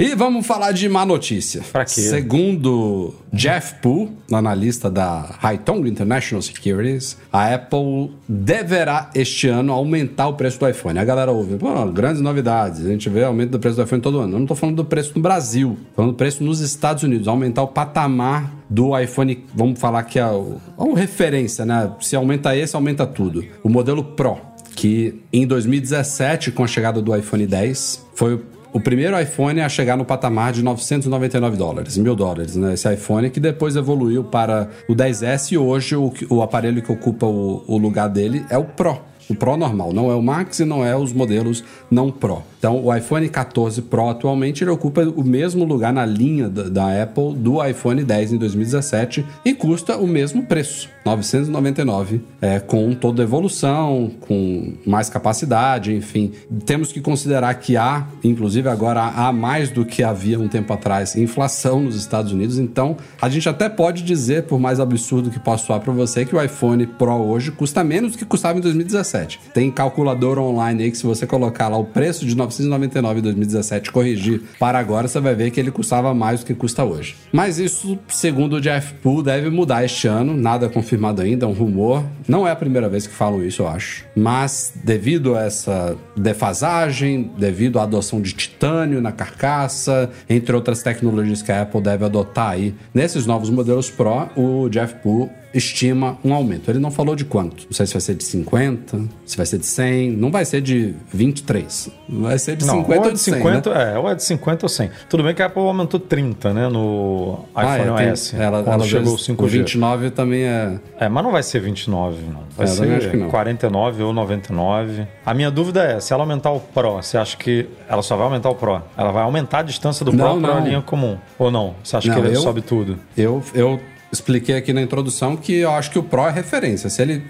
E vamos falar de má notícia.
Pra quê?
Segundo Jeff Poole, analista da Haitong International Securities, a Apple deverá este ano aumentar o preço do iPhone. A galera ouve, pô, grandes novidades. A gente vê aumento do preço do iPhone todo ano. Eu não tô falando do preço no Brasil, tô falando do preço nos Estados Unidos, aumentar o patamar do iPhone, vamos falar que é o, é o referência, né? Se aumenta esse, aumenta tudo. O modelo Pro, que em 2017, com a chegada do iPhone 10, foi o primeiro iPhone a chegar no patamar de 999 dólares, mil dólares, né? Esse iPhone que depois evoluiu para o 10S e hoje o, o aparelho que ocupa o, o lugar dele é o Pro. O Pro normal, não é o Max e não é os modelos não Pro. Então, o iPhone 14 Pro atualmente ele ocupa o mesmo lugar na linha da, da Apple do iPhone 10 em 2017 e custa o mesmo preço, 999, é, com toda a evolução, com mais capacidade, enfim. Temos que considerar que há, inclusive agora há mais do que havia um tempo atrás, inflação nos Estados Unidos. Então, a gente até pode dizer, por mais absurdo que possa soar para você, que o iPhone Pro hoje custa menos do que custava em 2017. Tem calculador online aí que se você colocar lá o preço de 999 em 2017 e corrigir para agora, você vai ver que ele custava mais do que custa hoje. Mas isso, segundo o Jeff Poole, deve mudar este ano. Nada confirmado ainda, é um rumor. Não é a primeira vez que falam isso, eu acho. Mas devido a essa defasagem, devido à adoção de titânio na carcaça, entre outras tecnologias que a Apple deve adotar aí nesses novos modelos Pro, o Jeff Poole estima um aumento. Ele não falou de quanto. Não sei se vai ser de 50, se vai ser de 100, não vai ser de 23. Vai ser de
Não,
50
ou é
de
de
100,
50,
né?
é, ou é de 50 ou 100. Tudo bem que a Apple aumentou 30, né, no
Ah,
iPhone
é, tem-
OS.
ela,
quando
ela
chegou
fez-
5G.
O 29 também é...
É, mas não vai ser 29, não. Vai
É,
ser
não.
49 ou 99. A minha dúvida é, se ela aumentar o Pro, você acha que ela só vai aumentar o Pro? Ela vai aumentar a distância do
Não,
Pro para a linha comum? Ou não? Você acha que ele
eu-
sobe tudo?
Eu, eu expliquei aqui na introdução que eu acho que o Pro é referência. Se ele,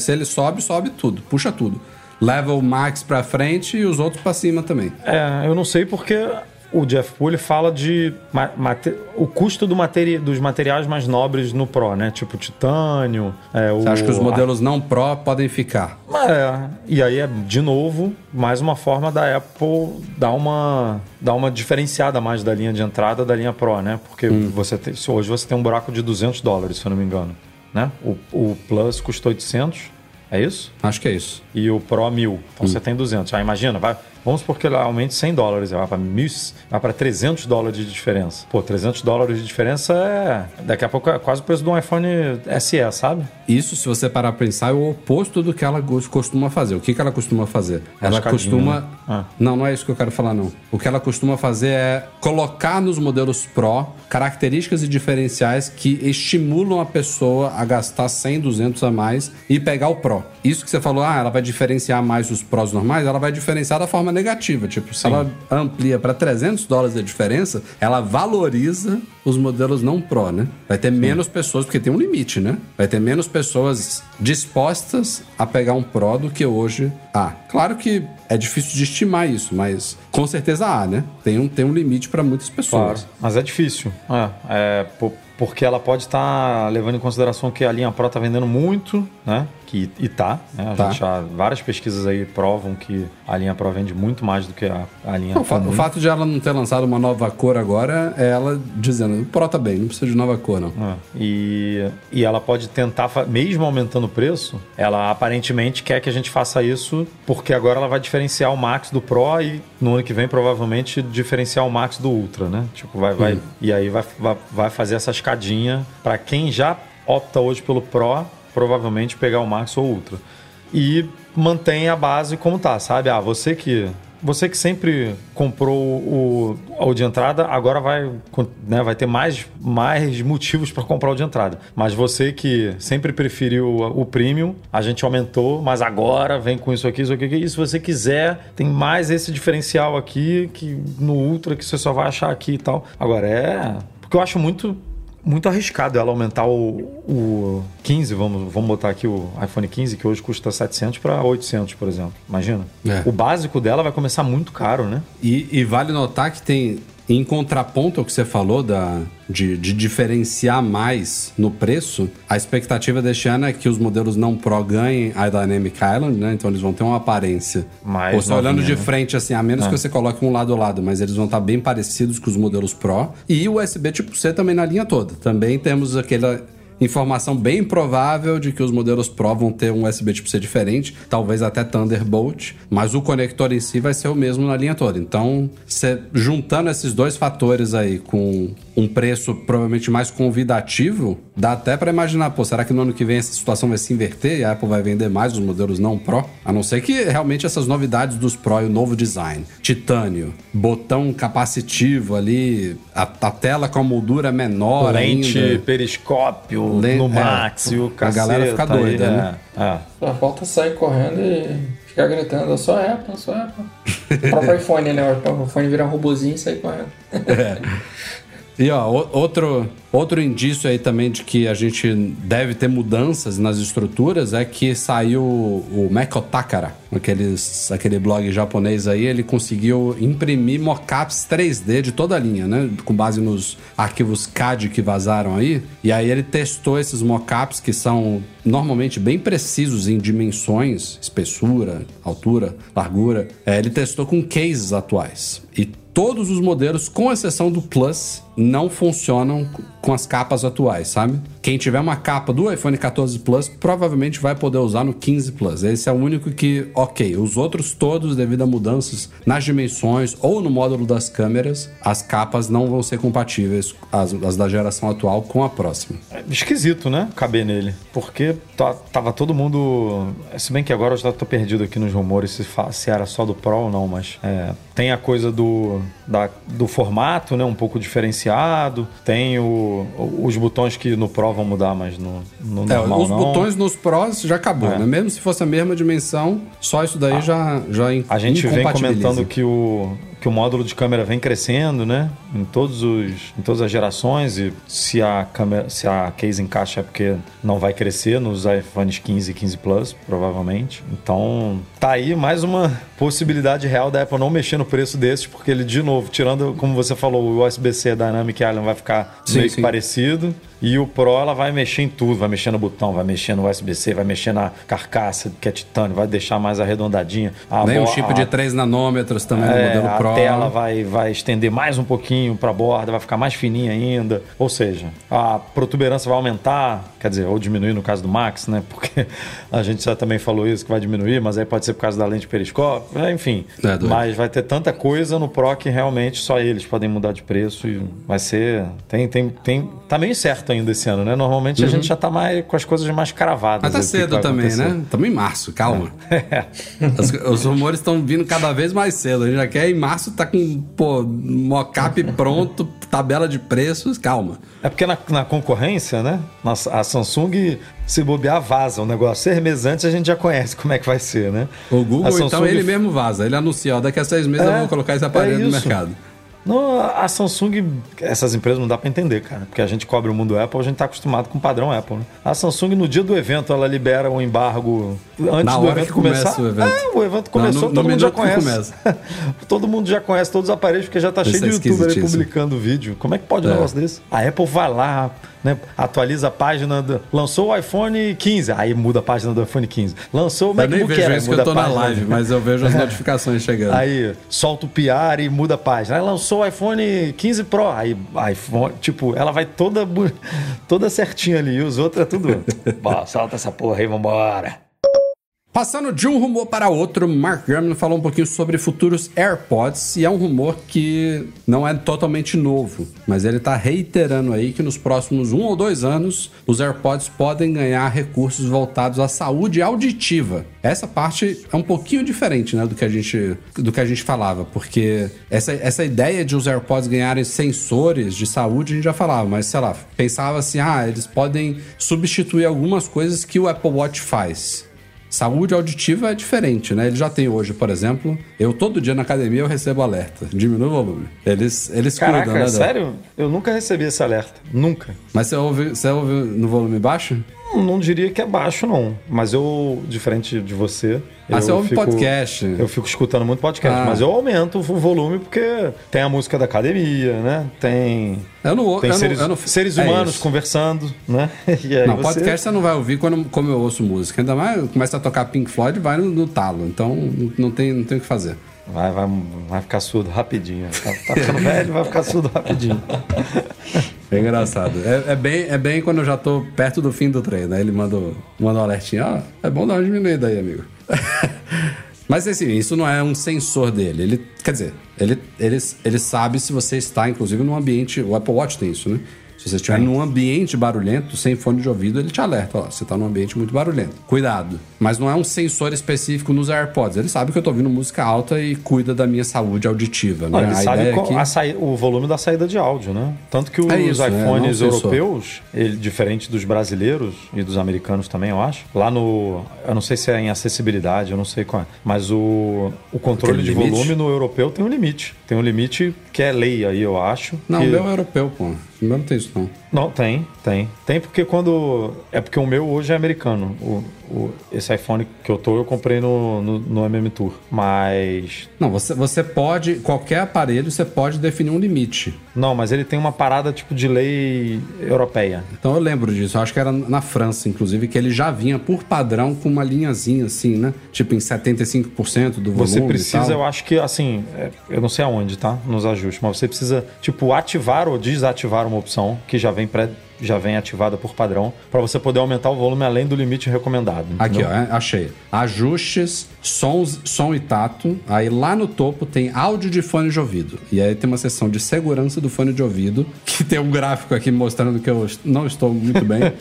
se ele sobe, sobe tudo, puxa tudo. Leva o Max pra frente e os outros pra cima também.
É, eu não sei porque o Jeff Poole fala de o custo do materi dos materiais mais nobres no Pro, né? Tipo titânio. É,
Você acha que os modelos não Pro podem ficar?
É, e aí é, de novo, mais uma forma da Apple dar uma, dar uma diferenciada mais da linha de entrada da linha Pro, né? Porque você tem, hoje você tem um buraco de 200 dólares, se eu não me engano, né? O, o Plus custou 800, é isso?
Acho que é isso.
E o Pro 1000, então você tem 200. Aí imagina, vai, vamos supor que ele aumente 100 dólares, vai para 1000, vai para 300 dólares de diferença. Pô, 300 dólares de diferença é, daqui a pouco é quase o preço de um iPhone SE, sabe?
Isso, se você parar pra pensar, é o oposto do que ela costuma fazer. O que, que ela costuma fazer? Ela
Mascadinho,
costuma.
né? Ah.
Não, não é isso que eu quero falar, não. O que ela costuma fazer é colocar nos modelos Pro características e diferenciais que estimulam a pessoa a gastar 100, 200 a mais e pegar o Pro. Isso que você falou, ah, ela vai diferenciar mais os Pros normais, ela vai diferenciar da forma negativa. Tipo, se ela amplia para 300 dólares a diferença, ela valoriza os modelos não Pro, né? Vai ter menos pessoas, porque tem um limite, né? Vai ter menos pessoas dispostas a pegar um Pro do que hoje há. Claro que é difícil de estimar isso, mas com certeza há, né? Tem um, tem um limite para muitas pessoas.
Mas é difícil. É, é, po- porque ela pode estar levando em consideração que a linha Pro está vendendo muito né? Que, e tá, né? A
Tá.
gente já, várias pesquisas aí provam que a linha Pro vende muito mais do que a, a linha
Não,
comum.
o fato de ela não ter lançado uma nova cor agora é ela dizendo: o Pro tá bem, não precisa de nova cor, não.
É. E, e ela pode tentar, mesmo aumentando o preço, ela aparentemente quer que a gente faça isso porque agora ela vai diferenciar o Max do Pro e no ano que vem provavelmente diferenciar o Max do Ultra, né? Tipo, vai, vai, e aí vai, vai, vai fazer essa escadinha para quem já opta hoje pelo Pro, provavelmente pegar o Max ou Ultra. E mantém a base como tá, sabe? Ah, você que você que sempre comprou o, o de entrada, agora vai, né, vai ter mais, mais motivos para comprar o de entrada. Mas você que sempre preferiu o, o premium, a gente aumentou, mas agora vem com isso aqui, isso aqui, e se você quiser, tem mais esse diferencial aqui que no Ultra que você só vai achar aqui e tal. Agora é, porque eu acho muito muito arriscado ela aumentar o, o 15, vamos, vamos botar aqui o iPhone 15, que hoje custa 700 para 800, por exemplo. Imagina.
É.
O básico dela vai começar muito caro, né?
E, e vale notar que tem, em contraponto ao que você falou da, de, de diferenciar mais no preço, a expectativa deste ano é que os modelos não Pro ganhem a Dynamic Island, né? Então eles vão ter uma aparência.
Mais
Ou só olhando de
né?
frente, assim, a menos que você coloque um lado a lado, mas eles vão estar bem parecidos com os modelos Pro. E o USB tipo C também na linha toda. Também temos aquela informação bem provável de que os modelos Pro vão ter um USB tipo C diferente, talvez até Thunderbolt, mas o conector em si vai ser o mesmo na linha toda. Então, juntando esses dois fatores aí com um preço provavelmente mais convidativo, dá até para imaginar, pô, será que no ano que vem essa situação vai se inverter e a Apple vai vender mais os modelos não Pro? A não ser que realmente essas novidades dos Pro e o novo design, titânio, botão capacitivo ali, a, a tela com a moldura menor
Lente,
ainda.
periscópio,
Len-
no
é,
Max e o
a
caceta.
galera fica doida,
aí,
né?
É, é.
Só falta sair correndo e ficar gritando, sou Apple, eu sou Apple. O próprio iPhone, né? O iPhone virar um robozinho e sair correndo. (laughs) (laughs)
E ó, outro, outro indício aí também de que a gente deve ter mudanças nas estruturas é que saiu o Meko Takara, aqueles, aquele blog japonês aí, ele conseguiu imprimir mockups 3D de toda a linha, né? Com base nos arquivos CAD que vazaram aí. E aí ele testou esses mockups que são normalmente bem precisos em dimensões, espessura, altura, largura. É, ele testou com cases atuais. E todos os modelos, com exceção do Plus, não funcionam com as capas atuais, sabe? Quem tiver uma capa do iPhone 14 Plus provavelmente vai poder usar no 15 Plus. Esse é o único que, ok, os outros todos, devido a mudanças nas dimensões ou no módulo das câmeras, as capas não vão ser compatíveis, as, as da geração atual, com a próxima.
É Esquisito, né? Caber nele. Porque tá- tava todo mundo. Se bem que agora eu já tô perdido aqui nos rumores se, se era só do Pro ou não, mas é, tem a coisa do, da- do formato, né? Um pouco diferenciado. Tem o- os botões que no Pro vão mudar, mas no, no
É,
normal
os
não.
botões nos Pros já acabou,
É.
né? Mesmo se fosse a mesma dimensão, só isso daí já, já in-
A gente vem comentando que o, que o módulo de câmera vem crescendo, né? Em, todos os, em todas as gerações. E se a, câmera, se a case encaixa é porque não vai crescer nos iPhones 15 e 15 Plus, provavelmente. Então, tá aí mais uma possibilidade real da Apple não mexer no preço desses, porque ele, de novo, tirando, como você falou, o USB-C Dynamic Island vai ficar
Sim,
meio
sim.
que parecido. E o Pro, ela vai mexer em tudo. Vai mexer no botão, vai mexer no USB-C, vai mexer na carcaça, que é titânio, vai deixar mais arredondadinha. A
Nem
bo-
chip
a-
de 3 nanômetros também no
é,
modelo
a
Pro.
tela vai, vai estender mais um pouquinho para a borda, vai ficar mais fininha ainda. Ou seja, a protuberância vai aumentar, quer dizer, ou diminuir no caso do Max, né? (laughs) Porque a gente já também falou isso que vai diminuir, mas aí pode ser por causa da lente periscópio, é, enfim.
É,
mas vai ter tanta coisa no Pro que realmente só eles podem mudar de preço e vai ser. Tem, tem, tem, tá meio certo ainda esse ano, né? Normalmente a gente já tá mais com as coisas mais cravadas.
Mas tá cedo também,
acontecer.
né? Estamos em março, calma.
É. (laughs)
As- os rumores estão vindo cada vez mais cedo. A gente já quer em março tá com, pô, mockup pronto, tabela de preços, calma.
É porque na, na concorrência, né? a Samsung, se bobear, vaza o negócio. Seis meses antes a gente já conhece como é que vai ser, né?
O Google,
A
então,
Samsung-
ele mesmo vaza. Ele anuncia, ó, daqui a seis meses eu
É,
vou colocar esse aparelho
é
no mercado.
Não, a Samsung, essas empresas não dá pra entender, cara. Porque a gente cobre o mundo Apple, a gente tá acostumado com o padrão Apple, né? A Samsung, no dia do evento, ela libera um embargo antes
Na
do evento
que começa
começar.
o evento.
É, o evento começou,
Não, no-
todo
no
mundo já conhece. (laughs) todo mundo já conhece todos os aparelhos, porque já tá
Isso
cheio
é
de youtuber publicando vídeo. Como é que pode um
É.
negócio desse? A Apple vai lá, né, atualiza a página, do, lançou o iPhone 15, aí muda a página do iPhone 15. Lançou o
Eu nem
MacBook
vejo
Air,
isso que eu tô
a
na live, mas eu vejo as (laughs) notificações chegando.
Aí solta o PR e muda a página. Aí lançou o iPhone 15 Pro. Aí, iPhone, tipo, ela vai toda, (laughs) toda certinha ali. E os outros é tudo. Bom, solta essa porra aí, vambora.
Passando de um rumor para outro, Mark Gurman falou um pouquinho sobre futuros AirPods e é um rumor que não é totalmente novo, mas ele está reiterando aí que nos próximos um ou dois anos os AirPods podem ganhar recursos voltados à saúde auditiva. Essa parte é um pouquinho diferente, né, do que a gente do que a gente falava, porque essa, essa ideia de os AirPods ganharem sensores de saúde a gente já falava, mas sei lá, pensava assim, ah, eles podem substituir algumas coisas que o Apple Watch faz. Saúde auditiva é diferente, né? Ele já tem hoje, por exemplo, eu todo dia na academia eu recebo alerta, diminui o volume. Eles, eles
Caraca,
cuidam, né?
sério? Eu nunca recebi esse alerta. Nunca.
Mas você ouve, você ouve no volume baixo?
Não, não diria que é baixo, não. Mas eu, diferente de você.
Ah,
eu
você ouve
fico-
podcast.
Eu fico escutando muito podcast,
Ah.
mas eu aumento o volume porque tem a música da academia, né? Tem,
Eu não,
tem
eu
seres,
não, eu não
seres
é
humanos conversando, né? (laughs)
Não,
você-
podcast você não vai ouvir quando, como eu ouço música. Ainda mais começa a tocar Pink Floyd vai no, no talo. Então não tem, não tem o que fazer.
Vai, vai, vai ficar surdo rapidinho. Tá, tá ficando velho, vai ficar surdo rapidinho. (laughs)
É engraçado. É, é bem, é bem quando eu já tô perto do fim do treino. Aí ele manda, manda um alertinho. Ah, é bom dar uma diminuída aí, amigo. (laughs) Mas assim, isso não é um sensor dele. Ele, quer dizer, ele, ele, ele sabe se você está, inclusive, num ambiente. O Apple Watch tem isso, né? Se você estiver num ambiente barulhento, sem fone de ouvido, ele te alerta. Ó, você está num ambiente muito barulhento. Cuidado. Mas não é um sensor específico nos AirPods. Ele sabe que eu estou ouvindo música alta e cuida da minha saúde auditiva.
Não,
né?
ele
A
sabe
ideia é
qual-
que-
a o volume da saída de áudio, né? Tanto que os
É isso, né?
IPhones
sensor.
europeus, ele, diferente dos brasileiros e dos americanos também, eu acho, lá no. Eu não sei se é em acessibilidade, eu não sei qual é. Mas o, o controle de
limite?
volume no europeu tem um limite. Tem um limite que é lei aí, eu acho.
Não,
que-
o meu é europeu, pô. O meu não tem isso, não.
Tem, tem. Tem porque quando. É porque o meu hoje é americano. O, o- esse iPhone que eu tô, eu comprei no, no, no MM Tour. Mas.
Não, você, você pode, qualquer aparelho, você pode definir um limite.
Não, mas ele tem uma parada tipo de lei europeia.
Então eu lembro disso, eu acho que era na França, inclusive, que ele já vinha por padrão com uma linhazinha assim, né? Tipo em 75% do volume.
Você precisa, eu acho que assim, é, eu não sei aonde, tá? Nos ajustes, mas você precisa, tipo, ativar ou desativar uma opção que já vem pré, já vem ativada por padrão, para você poder aumentar o volume além do limite recomendado.
Aqui,
entendeu?
ó, é, achei. Ajustes, sons, som e tato. Aí lá no topo tem áudio de fone de ouvido. E aí tem uma seção de segurança do fone de ouvido, (laughs) que tem um gráfico aqui mostrando que eu não estou muito bem.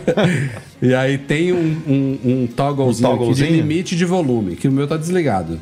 (laughs) e aí tem um, um, um togglezinho,
Um
aqui de
togglezinho?
limite de volume, que o meu tá desligado.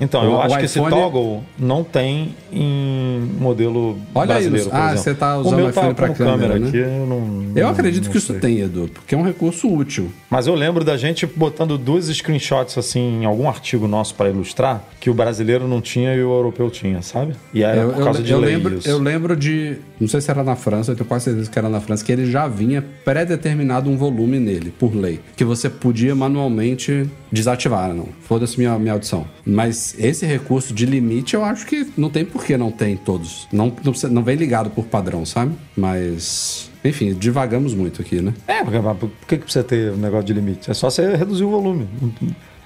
Então, eu
O- o
acho que esse
iPhone-
toggle não tem em modelo
Olha aí,
brasileiro, por
ah, você tá
o
usando
meu
o iPhone
tá
pra
com
câmera, né?
aqui, eu não,
Eu
não-
acredito
não
que isso
sei.
tem, Edu, porque é um recurso útil.
Mas eu lembro da gente botando duas screenshots assim em algum artigo nosso para ilustrar que o brasileiro não tinha e o europeu tinha, sabe? E era
eu,
por causa
eu-
de
eu
lei
lembro,
isso.
eu lembro de. Não sei se era na França, eu tenho quase certeza que era na França, que ele já vinha pré-determinado um volume nele, por lei. Que você podia manualmente desativar, não. Foda-se minha, minha audição. Mas esse recurso de limite, eu acho que não tem por que não tem em todos. Não, não, precisa- não vem ligado por padrão, sabe? Mas. Enfim, divagamos muito aqui, né?
É, por que que precisa ter um negócio de limite? É só você reduzir o volume. Não,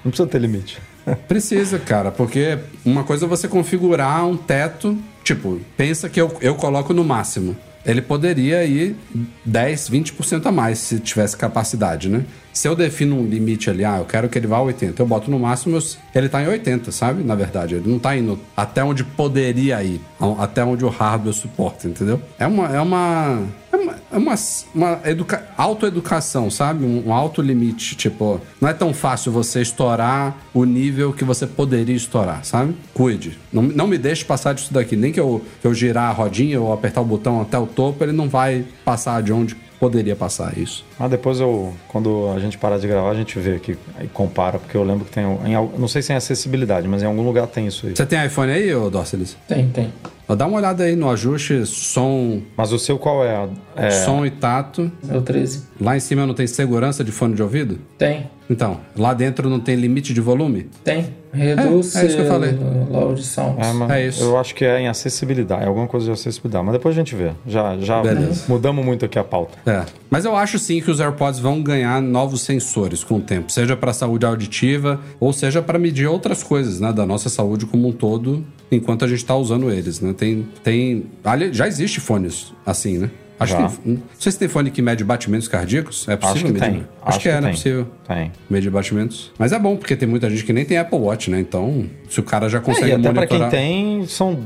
não precisa ter limite. (laughs)
Precisa, cara, porque uma coisa é você configurar um teto, tipo, pensa que eu, eu coloco no máximo. Ele poderia ir 10, 20% a mais se tivesse capacidade, né? Se eu defino um limite ali, ah, eu quero que ele vá a 80, eu boto no máximo, ele tá em 80, sabe? Na verdade, ele não tá indo até onde poderia ir, até onde o hardware suporta, entendeu? É uma. É uma. É uma, é uma, uma educa... autoeducação, sabe? Um, um alto limite. Tipo, não é tão fácil você estourar o nível que você poderia estourar, sabe? Cuide. Não, não me deixe passar disso daqui. Nem que eu, que eu girar a rodinha ou apertar o botão até o topo, ele não vai passar de onde poderia passar isso.
Mas depois eu, quando a gente parar de gravar, a gente vê aqui e compara, porque eu lembro que tem. Em, não sei se é acessibilidade, mas em algum lugar tem isso aí.
Você tem iPhone aí, ô Dorcelis?
Tem, tem.
Dá uma olhada aí no ajuste som,
Mas o seu qual é? É,
som e tato.
É o 13.
Lá em cima não tem segurança de fone de ouvido?
Tem,
Então, lá dentro não tem limite de volume?
tem. Reduz
É, é isso que eu falei.
a audição.
É, mas
É isso.
Eu acho que é em acessibilidade, é alguma coisa de acessibilidade. Mas depois a gente vê. Já, já
Beleza.
mudamos muito aqui a pauta.
É. Mas eu acho sim que os AirPods vão ganhar novos sensores com o tempo, seja para saúde auditiva ou seja para medir outras coisas, né, da nossa saúde como um todo, enquanto a gente está usando eles, né? Tem tem, ali já existe fones assim, né? Acho
Já.
que não sei se tem fone que mede batimentos cardíacos, é possível
Acho que
medir,
tem.
né? Acho, que, é, não é
tem.
possível.
Tem.
Medir batimentos. Mas é bom, porque tem muita gente que nem tem Apple Watch, né? Então, se o cara já
É,
consegue
e até pra quem
monitorar...
tem, são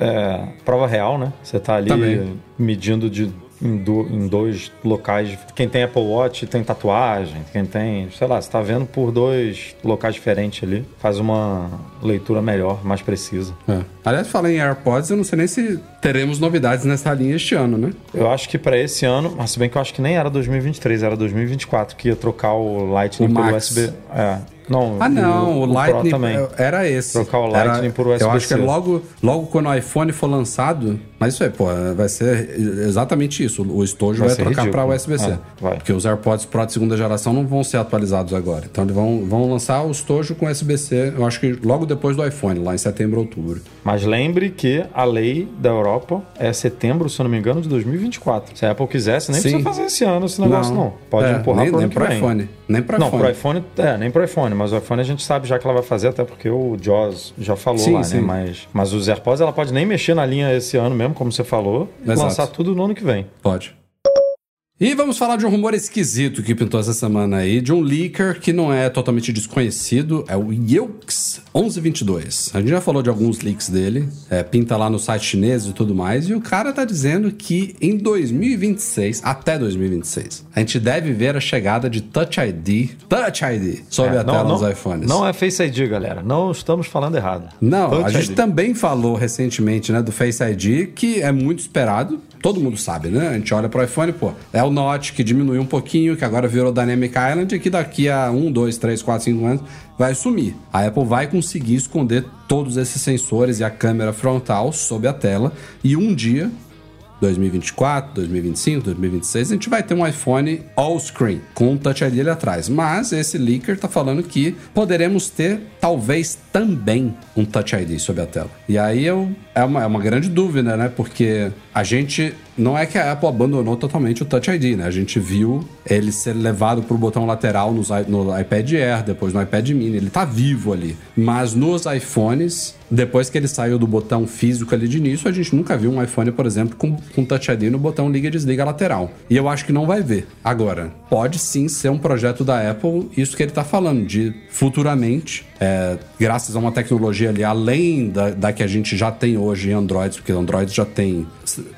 é, prova real, né? Você tá ali
Também.
medindo de, em, do- em dois locais. Quem tem Apple Watch tem tatuagem, quem tem, sei lá, você tá vendo por dois locais diferentes ali. Faz uma leitura melhor, mais precisa.
É. Aliás, falando em AirPods, eu não sei nem se teremos novidades nessa linha este ano, né?
Eu acho que pra esse ano, mas se bem que eu acho que nem era 2023, era 2024 que ia trocar o Lightning
O
por
Max.
USB. É. Não,
Ah, não, o,
Pro
Lightning
também.
era esse.
Trocar o
Era-
Lightning por
Eu acho
USB-C.
que logo, logo quando o iPhone for lançado. Mas isso aí, pô, vai ser exatamente isso. O estojo
Vai
vai, trocar para USB-C.
Vai.
Porque os AirPods Pro de segunda geração não vão ser atualizados agora. Então eles vão, vão lançar o estojo com USB-C, eu acho que logo depois do iPhone, lá em setembro, outubro.
Mas lembre que a lei da Europa é setembro, se eu não me engano, de 2024. Se a Apple quisesse, nem
Sim.
precisa fazer esse ano esse negócio, não. Pode
É,
empurrar
nem,
pro
nem pro iPhone. Nem
Não,
iPhone.
pro iPhone, é, nem pro iPhone, mas o iPhone a gente sabe já que ela vai fazer, até porque o Jaws já falou
Sim,
lá,
sim.
né? Mas, mas os AirPods ela pode nem mexer na linha esse ano mesmo, como você falou, e
Exato.
lançar tudo no ano que vem.
Pode. E vamos falar de um rumor esquisito que pintou essa semana aí, de um leaker que não é totalmente desconhecido, é o Yelks 1122. A gente já falou de alguns leaks dele, é, pinta lá no site chinês e tudo mais, e o cara tá dizendo que em 2026, até 2026, a gente deve ver a chegada de Touch ID, Touch ID, sobre
É,
a tela dos iPhones.
Não é Face ID, galera. Não estamos falando errado.
Não,
Touch
a gente
ID.
também falou recentemente, né, do Face ID, que é muito esperado. Todo mundo sabe, né? A gente olha pro iPhone, pô, é o Note que diminuiu um pouquinho, que agora virou Dynamic Island e que daqui a um, dois, três, quatro, cinco anos vai sumir. A Apple vai conseguir esconder todos esses sensores e a câmera frontal sob a tela e um dia 2024, 2025, 2026, a gente vai ter um iPhone all screen com um Touch ID ali atrás. Mas esse leaker tá falando que poderemos ter talvez também um Touch ID sob a tela. E aí eu, é, uma, é uma grande dúvida, né? Porque a gente não é que a Apple abandonou totalmente o Touch ID, né? A gente viu ele ser levado pro botão lateral nos, no iPad Air, depois no iPad Mini. Ele tá vivo ali. Mas nos iPhones, depois que ele saiu do botão físico ali de início, a gente nunca viu um iPhone, por exemplo, com, com Touch ID no botão liga e desliga lateral. E eu acho que não vai ver. Agora, pode sim ser um projeto da Apple, isso que ele tá falando, de futuramente, é, graças a uma tecnologia ali, além da, da que a gente já tem hoje em Androids, porque Android já tem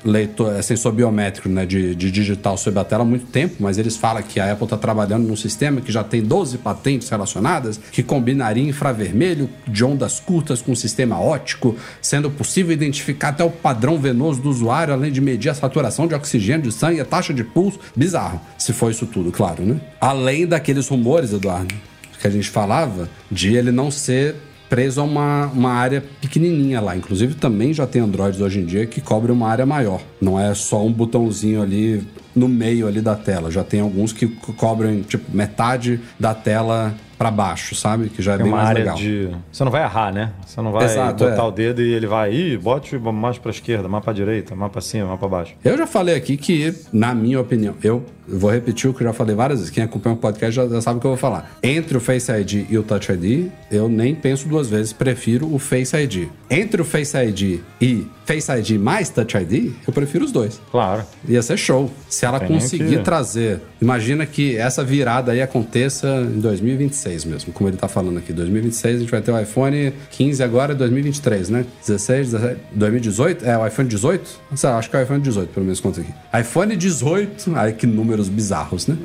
leitor, é, sensor biométrico né, de, de digital sobre a tela há muito tempo, mas eles falam que a Apple está trabalhando num sistema que já tem 12 patentes relacionadas, que combinaria infravermelho de ondas curtas com sistema óptico, sendo possível identificar até o padrão venoso do usuário, além de medir a saturação de oxigênio de sangue, a taxa de pulso. Bizarro, se for isso tudo, claro, né? Além daqueles rumores, Eduardo, que a gente falava, de ele não ser preso a uma, uma área pequenininha lá. Inclusive, também já tem Androids hoje em dia que cobrem uma área maior. Não é só um botãozinho ali no meio ali da tela. Já tem alguns que co- cobrem, tipo, metade da tela para baixo, sabe? Que já é
Tem
bem
uma
mais
área
legal.
de. Você não vai errar, né? Você não vai
Exato,
botar
é.
o dedo e ele vai, ih, bote mais pra esquerda, mais pra direita, mais pra cima, mais pra baixo.
Eu já falei aqui que, na minha opinião, eu vou repetir o que eu já falei várias vezes. Quem acompanha o podcast já, já sabe o que eu vou falar. Entre o Face ID e o Touch ID, eu nem penso duas vezes, prefiro o Face ID. Entre o Face ID e Face ID mais Touch ID, eu prefiro os dois.
Claro.
Ia ser show. Se ela
Tem
conseguir
que-
trazer. Imagina que essa virada aí aconteça em 2026 mesmo, como ele tá falando aqui. 2026 a gente vai ter o iPhone 15 agora, é 2023, né? 16, 17, 2018? É, o iPhone 18? Sei lá, acho que é o iPhone 18, pelo menos conta aqui. iPhone 18, ai que números bizarros, né?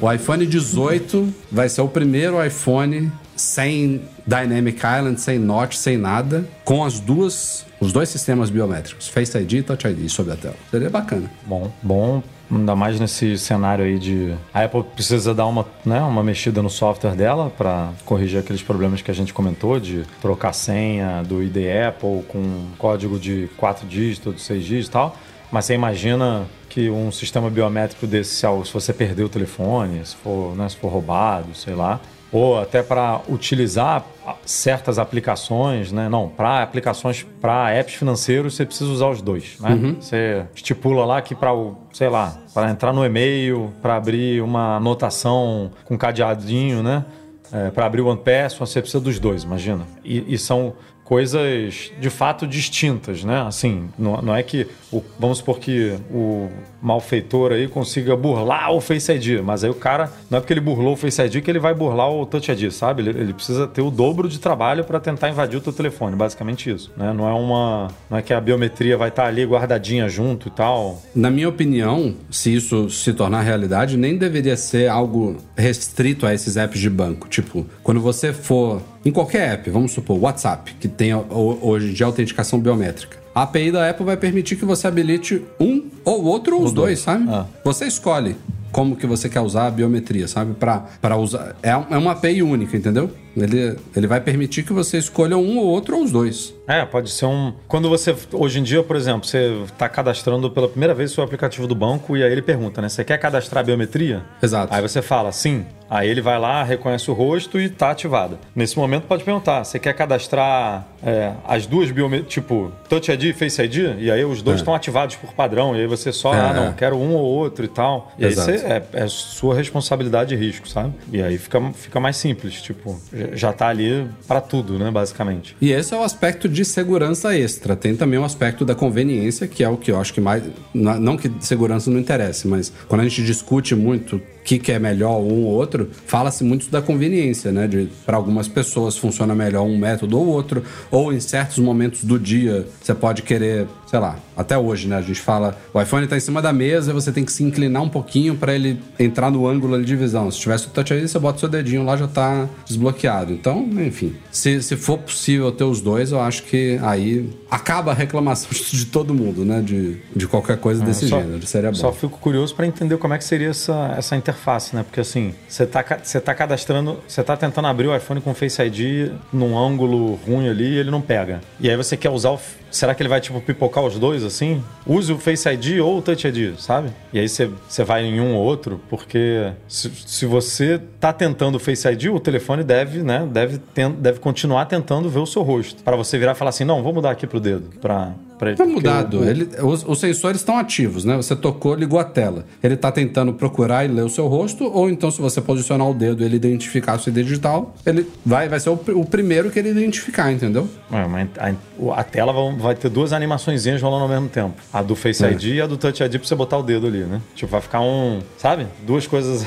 o iPhone 18 vai ser o primeiro iPhone sem Dynamic Island, sem Notch, sem nada, com as duas, os dois sistemas biométricos, Face ID e Touch ID sobre a tela. Seria bacana.
Bom, bom Ainda mais nesse cenário aí de. A Apple precisa dar uma, né, uma mexida no software dela para corrigir aqueles problemas que a gente comentou de trocar senha do ID Apple com código de 4 dígitos, de 6 dígitos e tal. Mas você imagina que um sistema biométrico desse, se você perder o telefone, se for, né, se for roubado, sei lá, ou até para utilizar certas aplicações, né? Não, para aplicações para apps financeiros você precisa usar os dois, né?
Uhum.
Você estipula lá que para o, sei lá, para entrar no e-mail, para abrir uma anotação com cadeadinho, né? É, para abrir o OnePass, você precisa dos dois, imagina. E, e são coisas de fato distintas, né? Assim, não, não é que, o, vamos supor que o malfeitor aí consiga burlar o Face ID, mas aí o cara, não é porque ele burlou o Face ID que ele vai burlar o Touch ID, sabe? Ele, ele precisa ter o dobro de trabalho para tentar invadir o teu telefone, basicamente isso, né? Não é uma, não é que a biometria vai estar ali guardadinha junto e tal.
Na minha opinião, se isso se tornar realidade, nem deveria ser algo restrito a esses apps de banco. Tipo, quando você for em qualquer app, vamos supor, WhatsApp, que tem hoje de autenticação biométrica. A API da Apple vai permitir que você habilite um ou outro ou os dois, sabe?
Ah.
Você escolhe como que você quer usar a biometria, sabe? Para usar. É, é uma API única, entendeu? Ele, ele vai permitir que você escolha um ou outro ou os dois.
É, pode ser um. Quando você. Hoje em dia, por exemplo, você está cadastrando pela primeira vez o seu aplicativo do banco e aí ele pergunta, né? Você quer cadastrar a biometria?
Exato.
Aí você fala sim. Aí ele vai lá, reconhece o rosto e está ativado. Nesse momento pode perguntar: você quer cadastrar é, as duas biometrias, tipo Touch ID e Face ID? E aí os dois
É.
estão ativados por padrão. E aí você só,
É,
ah, não,
é.
quero um ou outro e tal. E
Exato.
aí você, é, é sua responsabilidade e risco, sabe? E aí fica, fica mais simples, tipo, já- já tá ali para tudo, né, basicamente.
E esse é o aspecto de segurança extra. Tem também o aspecto da conveniência, que é o que eu acho que mais. Não que segurança não interesse, mas quando a gente discute muito que, que é melhor um ou outro, fala-se muito da conveniência, né? De para algumas pessoas funciona melhor um método ou outro, ou em certos momentos do dia você pode querer, sei lá, até hoje, né? A gente fala, o iPhone está em cima da mesa, você tem que se inclinar um pouquinho para ele entrar no ângulo ali de visão. Se tivesse o Touch ID, você bota o seu dedinho lá já tá desbloqueado. Então, enfim, se, se for possível ter os dois, eu acho que aí acaba a reclamação (laughs) de todo mundo, né? De, de qualquer coisa desse
É, Só-
gênero. Seria bom.
Só fico curioso para entender como é que seria essa, essa interface, né? Porque assim, você tá, você tá cadastrando, você tá tentando abrir o iPhone com Face ID num ângulo ruim ali e ele não pega. E aí você quer usar o. Será que ele vai, tipo, pipocar os dois assim? Use o Face ID ou o Touch ID, sabe? E aí você, vai em um ou outro, porque se, se você tá tentando o Face ID, o telefone deve, né? Deve, ten- deve continuar tentando ver o seu rosto. Para você virar e falar assim: não, vou mudar aqui pro dedo. Pra, pra,
Tá mudado.
o- o-
Ele, os, os sensores estão ativos, né? Você tocou, ligou a tela. Ele tá tentando procurar e ler o seu rosto, ou então, se você posicionar o dedo e ele identificar a sua ID digital, ele vai, vai ser o, o primeiro que ele identificar, entendeu?
É, mas a, o- a tela vai, vai ter duas animaçõezinhas rolando ao mesmo tempo. A do Face
É.
ID e a do Touch ID pra você botar o dedo ali, né? Tipo, vai ficar um. Sabe? Duas coisas.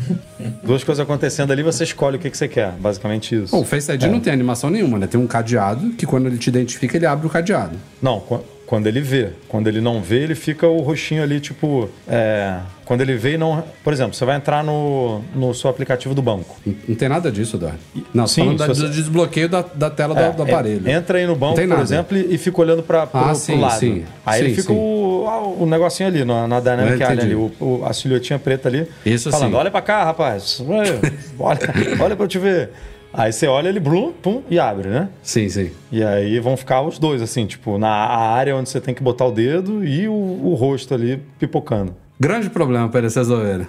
(laughs) duas coisas acontecendo ali, você escolhe o que, que você quer. Basicamente isso.
Bom, o Face ID não tem animação nenhuma, né? Tem um cadeado que quando ele te identifica, ele abre o cadeado.
Não, qu- quando ele vê. Quando ele não vê, ele fica o roxinho ali, tipo. é, quando ele vê e não. Por exemplo, você vai entrar no, no seu aplicativo do banco.
Não, tem nada disso, Eduardo. Não, tô
Sim,
falando da-
você-
do desbloqueio da, da tela
É,
do, do
é,
aparelho.
entra aí no banco, por
nada.
exemplo, e fica olhando para
Ah, sim,
lado.
sim.
Aí
Sim,
ele fica o, ah, o negocinho ali, na, na Dynamic Island, ali, o, o- a silhuetinha preta ali.
Isso
falando,
sim.
olha pra cá, rapaz. Olha, olha, (laughs) olha pra eu te ver. Aí você olha, ele blum, pum, e abre, né?
Sim, sim.
E aí vão ficar os dois, assim, tipo, na área onde você tem que botar o dedo e o, o rosto ali pipocando.
Grande problema para eles resolverem.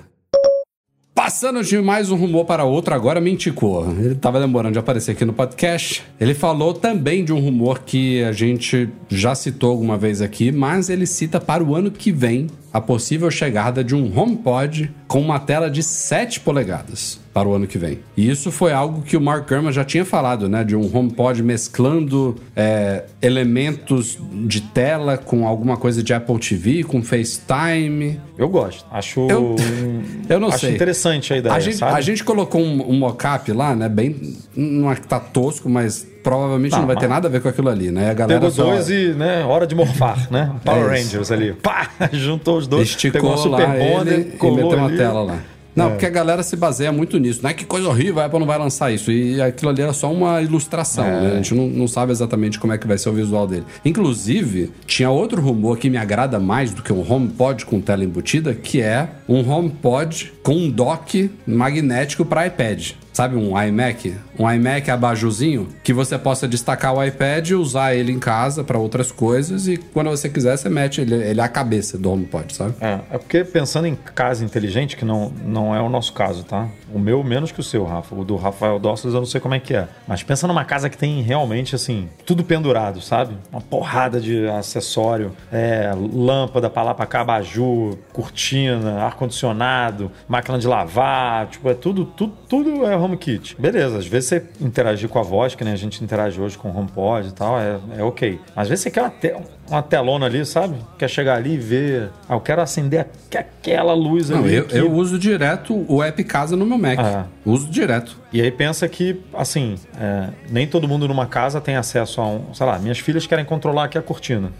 Passando de mais um rumor para outro, agora Minticou. Ele estava demorando de aparecer aqui no podcast. Ele falou também de um rumor que a gente já citou alguma vez aqui, mas ele cita para o ano que vem a possível chegada de um HomePod com uma tela de 7 polegadas para o ano que vem. E isso foi algo que o Mark Gurman já tinha falado, né? De um HomePod mesclando é, elementos de tela com alguma coisa de Apple TV, com FaceTime.
Eu gosto. Acho.
Eu-
um-
eu não
acho
sei.
interessante a ideia.
A gente, a gente colocou um, um mockup lá, né? Bem. Não é que tá tosco, mas provavelmente
Tá,
não vai ter
mas-
nada a ver com aquilo ali, né? A galera
Pegou
só
dois e, né, hora de morfar, né? (laughs) Power
É.
Rangers ali. Pá! (laughs) Juntou os dois,
esticou
pegou uma Super
lá
Bonder,
ele e
colou
meteu uma
ali.
tela lá. Não, porque a galera se baseia muito nisso. Não é que coisa horrível, a Apple não vai lançar isso. E aquilo ali era só uma ilustração, né? A gente não, não sabe exatamente como é que vai ser o visual dele. Inclusive, tinha outro rumor que me agrada mais do que um HomePod com tela embutida, que é um HomePod com um dock magnético para iPad. Sabe um iMac? Um iMac abajuzinho que você possa destacar o iPad e usar ele em casa para outras coisas e quando você quiser você mete ele, ele à cabeça do HomePod, sabe?
É, é porque pensando em casa inteligente, que não, não é o nosso caso, tá? O meu menos que o seu, Rafa. O do Rafael Dossos eu não sei como é que é. Mas pensa numa casa que tem realmente, assim, tudo pendurado, sabe? Uma porrada de acessório, é, lâmpada pra lá pra cá, abajur, cortina, ar-condicionado, máquina de lavar, tipo, é tudo, tudo, tudo é HomeKit. Beleza, às vezes você interagir com a voz, que nem a gente interage hoje com o HomePod e tal, é, é ok. Mas às vezes você quer te uma telona ali, sabe? Quer chegar ali e ver. Ah, eu quero acender aqu- aquela luz
Não,
ali.
eu,
que-
eu uso direto o app casa no meu Mac.
Ah.
Uso direto.
E aí pensa que, assim, é, nem todo mundo numa casa tem acesso a um. Sei lá, minhas filhas querem controlar aqui a cortina.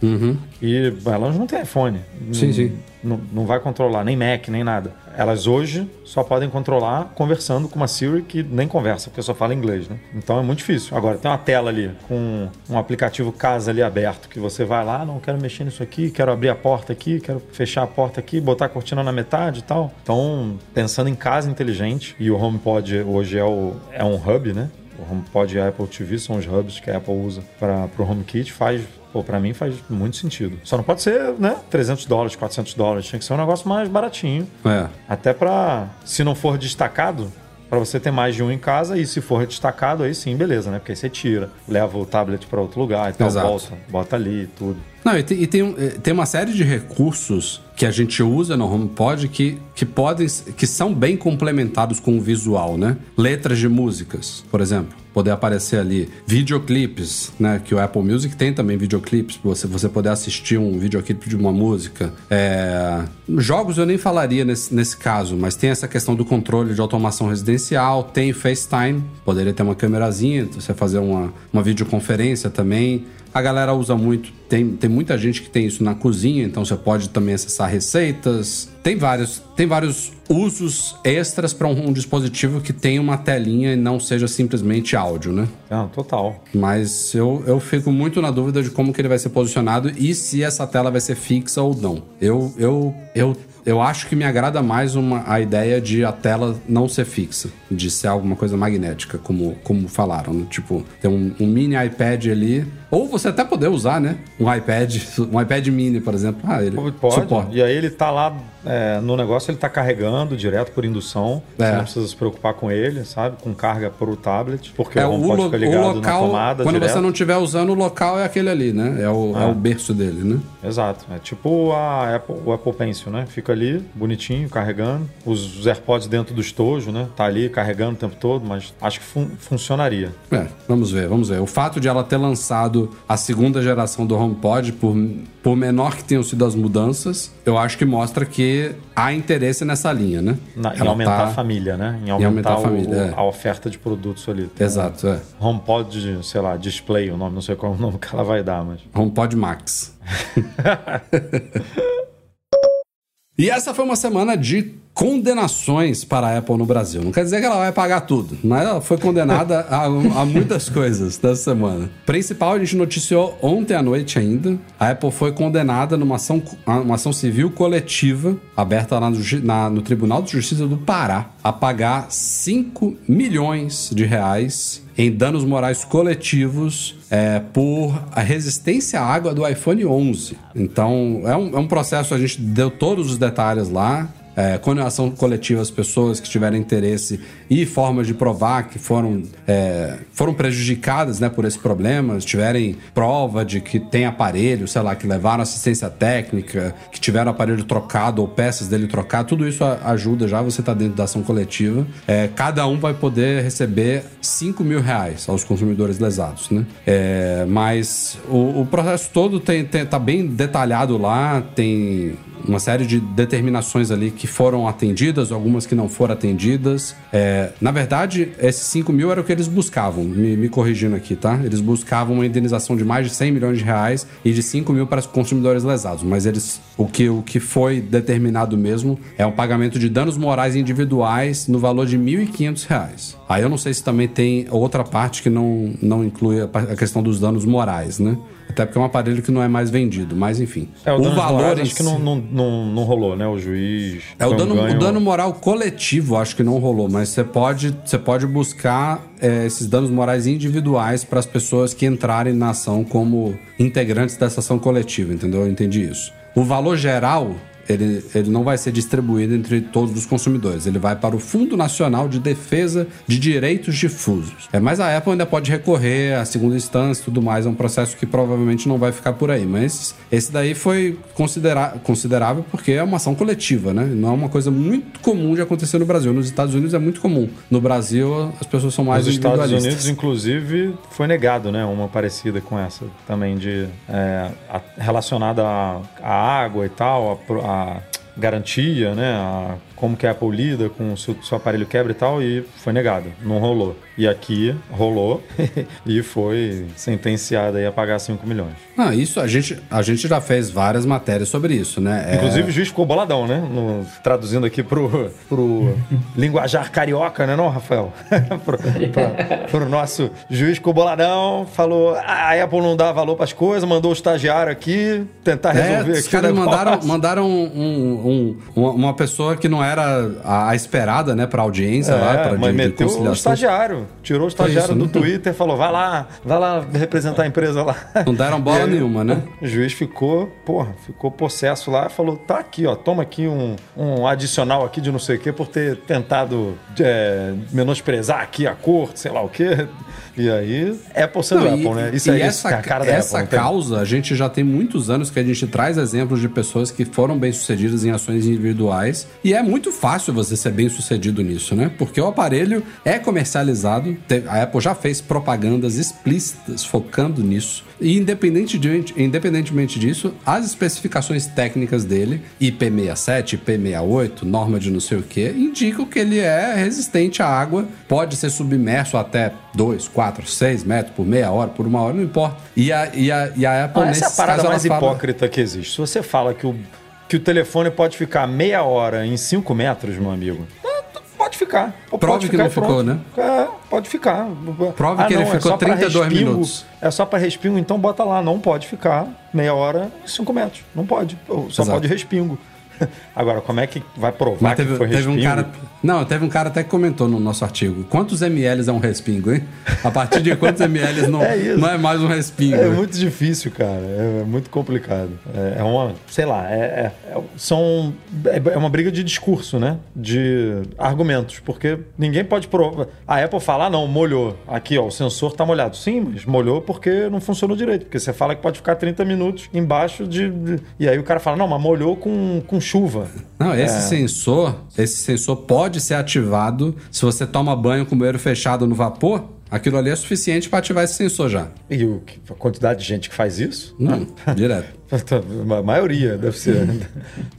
E elas não têm iPhone.
Sim,
Não-
sim.
Não, não vai controlar, nem Mac, nem nada. Elas hoje só podem controlar conversando com uma Siri que nem conversa, porque só fala inglês, né? Então é muito difícil. Agora, tem uma tela ali com um aplicativo casa ali aberto, que você vai lá, não quero mexer nisso aqui, quero abrir a porta aqui, quero fechar a porta aqui, botar a cortina na metade e tal. Então, pensando em casa inteligente, e o HomePod hoje é, o, é um hub, né? O HomePod e a Apple TV são os hubs que a Apple usa para o HomeKit, faz, pô, para mim faz muito sentido. Só não pode ser, né, 300 dólares, 400 dólares, tinha que ser um negócio mais baratinho.
É.
Até para, se não for destacado, para você ter mais de um em casa e se for destacado, aí sim, beleza, né? Porque aí você tira, leva o tablet para outro lugar e tal,
Exato.
volta, bota ali e tudo.
Não, e tem, e tem, eh, tem uma série de recursos que a gente usa no HomePod que, que podem que são bem complementados com o visual, né? Letras de músicas, por exemplo, poder aparecer ali, videoclipes, né? Que o Apple Music tem também videoclipes, pra você você poder assistir um videoclipe de uma música. É, jogos eu nem falaria nesse, nesse caso, mas tem essa questão do controle de automação residencial, tem FaceTime, poderia ter uma câmerazinha, você fazer uma, uma videoconferência também. A galera usa muito, tem, tem muita gente que tem isso na cozinha, então você pode também acessar receitas. Tem vários, tem vários usos extras para um, um dispositivo que tem uma telinha e não seja simplesmente áudio, né?
Não, total.
Mas eu, eu fico muito na dúvida de como que ele vai ser posicionado e se essa tela vai ser fixa ou não. Eu, eu, eu, eu acho que me agrada mais uma, a ideia de a tela não ser fixa, de ser alguma coisa magnética, como, como falaram. Né? Tipo, ter um, um mini iPad ali. Ou você até poder usar, né? Um iPad, um iPad mini, por exemplo. Ah, ele
Pode.
suporta.
E aí ele tá lá é, no negócio, ele tá carregando direto por indução. Você
É.
não precisa se preocupar com ele, sabe? Com carga pro tablet. Porque
É,
o
o,
HomePod
lo-
fica
o
ligado na
local,
tomada
quando
direto.
você não estiver usando, o local é aquele ali, né? É o, é
Ah.
o berço dele, né?
Exato. É tipo a Apple, o Apple Pencil, né? Fica ali, bonitinho, carregando. Os AirPods dentro do estojo, né? Tá ali carregando o tempo todo, mas acho que fun- funcionaria.
É, vamos ver, vamos ver. O fato de ela ter lançado a segunda geração do HomePod, por, por menor que tenham sido as mudanças, eu acho que mostra que há interesse nessa linha, né?
Na- em aumentar
tá-
a família, né? Em aumentar,
aumentar a
o-
família, é.
a oferta de produtos ali. Tem
Exato, é.
um HomePod, sei lá, Display, o nome, não sei qual é o nome que ela vai dar, mas...
HomePod Max. (laughs) E essa foi uma semana de condenações para a Apple no Brasil. Não quer dizer que ela vai pagar tudo, mas ela foi condenada (laughs) a, a muitas coisas dessa semana. Principal, a gente noticiou ontem à noite ainda. A Apple foi condenada numa ação, uma ação civil coletiva aberta lá no, na- no Tribunal de Justiça do Pará a pagar 5 milhões de reais em danos morais coletivos é, por a resistência à água do iPhone 11. Então, é um, é um processo, a gente deu todos os detalhes lá. É, condenação coletiva às pessoas que tiverem interesse e formas de provar que foram, é, foram prejudicadas né, por esse problema, tiverem prova de que tem aparelho, sei lá, que levaram assistência técnica, que tiveram aparelho trocado ou peças dele trocado, tudo isso ajuda já, você está dentro da ação coletiva. É, cada um vai poder receber 5 mil reais aos consumidores lesados, né? É, mas o, o processo todo tem, tem- tá bem detalhado lá, tem uma série de determinações ali que foram atendidas, algumas que não foram atendidas. É, na verdade, esses 5 mil era o que eles buscavam, me, me corrigindo aqui, tá? Eles buscavam uma indenização de mais de 100 milhões de reais e de 5 mil para os consumidores lesados, mas eles o que, o que foi determinado mesmo é um pagamento de danos morais individuais no valor de R$ 1.500. Aí eu não sei se também tem outra parte que não, não inclui a questão dos danos morais, né? Até porque é um aparelho que não é mais vendido, mas enfim.
É, o,
o
dano
valor
acho que não, não, não, não rolou, né? O juiz.
É, o dano,
ganho-
o dano moral coletivo, acho que não rolou, mas você pode, você pode buscar é, esses danos morais individuais para as pessoas que entrarem na ação como integrantes dessa ação coletiva, entendeu? Eu entendi isso. O valor geral, ele, ele não vai ser distribuído entre todos os consumidores, ele vai para o Fundo Nacional de Defesa de Direitos Difusos. É, mas a Apple ainda pode recorrer à segunda instância e tudo mais, é um processo que provavelmente não vai ficar por aí, mas esse daí foi considera considerável porque é uma ação coletiva, né? Não é uma coisa muito comum de acontecer no Brasil. Nos Estados Unidos é muito comum. No Brasil, as pessoas são mais
Nos Estados
individualistas.
Unidos, inclusive, foi negado, né? Uma parecida com essa também, de é, a- relacionada à, água e tal, a pro- garantia, né? A, como que a Apple lida com o seu, aparelho quebra e tal, e foi negado, não rolou. E aqui rolou (laughs) e foi sentenciado aí a pagar 5 milhões.
Ah, isso a gente, a gente já fez várias matérias sobre isso, né? É-
Inclusive o juiz ficou boladão, né? No- traduzindo aqui pro, pro (laughs) linguajar carioca, né, não, Rafael? (laughs) pro, pra- pro nosso juiz ficou boladão, falou: "Ah, a Apple não dá valor pras coisas, mandou o estagiário aqui tentar
É,
resolver
os
aqui. o
caras mandaram, mandaram um- um- uma, uma pessoa que não era a, a esperada, né, pra audiência lá,
É,
pra de,
mas
de
meteu o
conciliação.
estagiário. Tirou o estagiário
isso,
do
né?
Twitter e falou: vai lá, vai lá representar a empresa lá.
Não deram bola (laughs)
aí,
nenhuma, né?
O juiz ficou, porra, ficou possesso lá falou: tá aqui, ó, toma aqui um, um adicional aqui de não sei o quê por ter tentado é, menosprezar aqui a corte, sei lá o quê. E aí, sendo
Não,
Apple,
e-
né? Isso
e
é isso,
essa,
é a cara da
essa
Apple. não tem?
causa, a gente já tem muitos anos que a gente traz exemplos de pessoas que foram bem-sucedidas em ações individuais. E é muito fácil você ser bem-sucedido nisso, né? Porque o aparelho é comercializado, a Apple já fez propagandas explícitas focando nisso. E independentemente, independentemente disso, as especificações técnicas dele, IP67, IP68, norma de não sei o que, indicam que ele é resistente à água, pode ser submerso até 2, 4, 6 metros por meia hora, por uma hora, não importa. E a, e a, e a Apple,
Não, essa é a parada
casos,
mais
fala-
hipócrita que existe. Se você fala que o, que o telefone pode ficar meia hora em 5 metros, meu amigo, é, pode ficar.
Prove
pode
que não
e pronto.
ficou, né?
É, pode ficar.
Prove que ele
é
ficou
pra
32
respingo.
minutos.
É só para respingo, então bota lá. Não pode ficar meia hora em 5 metros. Não pode. Só
Exato.
pode respingo. (laughs) Agora, como é que vai provar
Mas
que
teve,
foi
teve
respingo?
um cara. Não, teve um cara até que comentou no nosso artigo. Quantos ml é um respingo, hein? A partir de quantos ml não (laughs)
É
não é mais um respingo?
É muito difícil, cara. É muito complicado. É é uma, sei lá, é, é- é- são, é é uma briga de discurso, né? De argumentos, porque ninguém pode provar. A Apple fala, ah, não, molhou. Aqui, ó, o sensor tá molhado. Sim, mas molhou porque não funcionou direito. Porque você fala que pode ficar 30 minutos embaixo de. de- E aí o cara fala, não, mas molhou com, com chuva.
Não, esse
É.
sensor, esse sensor pode ser ativado se você toma banho com o banheiro fechado no vapor. Aquilo ali é suficiente para ativar esse sensor já.
E o, a quantidade de gente que faz isso?
Hum, direto. (laughs)
A maioria deve ser.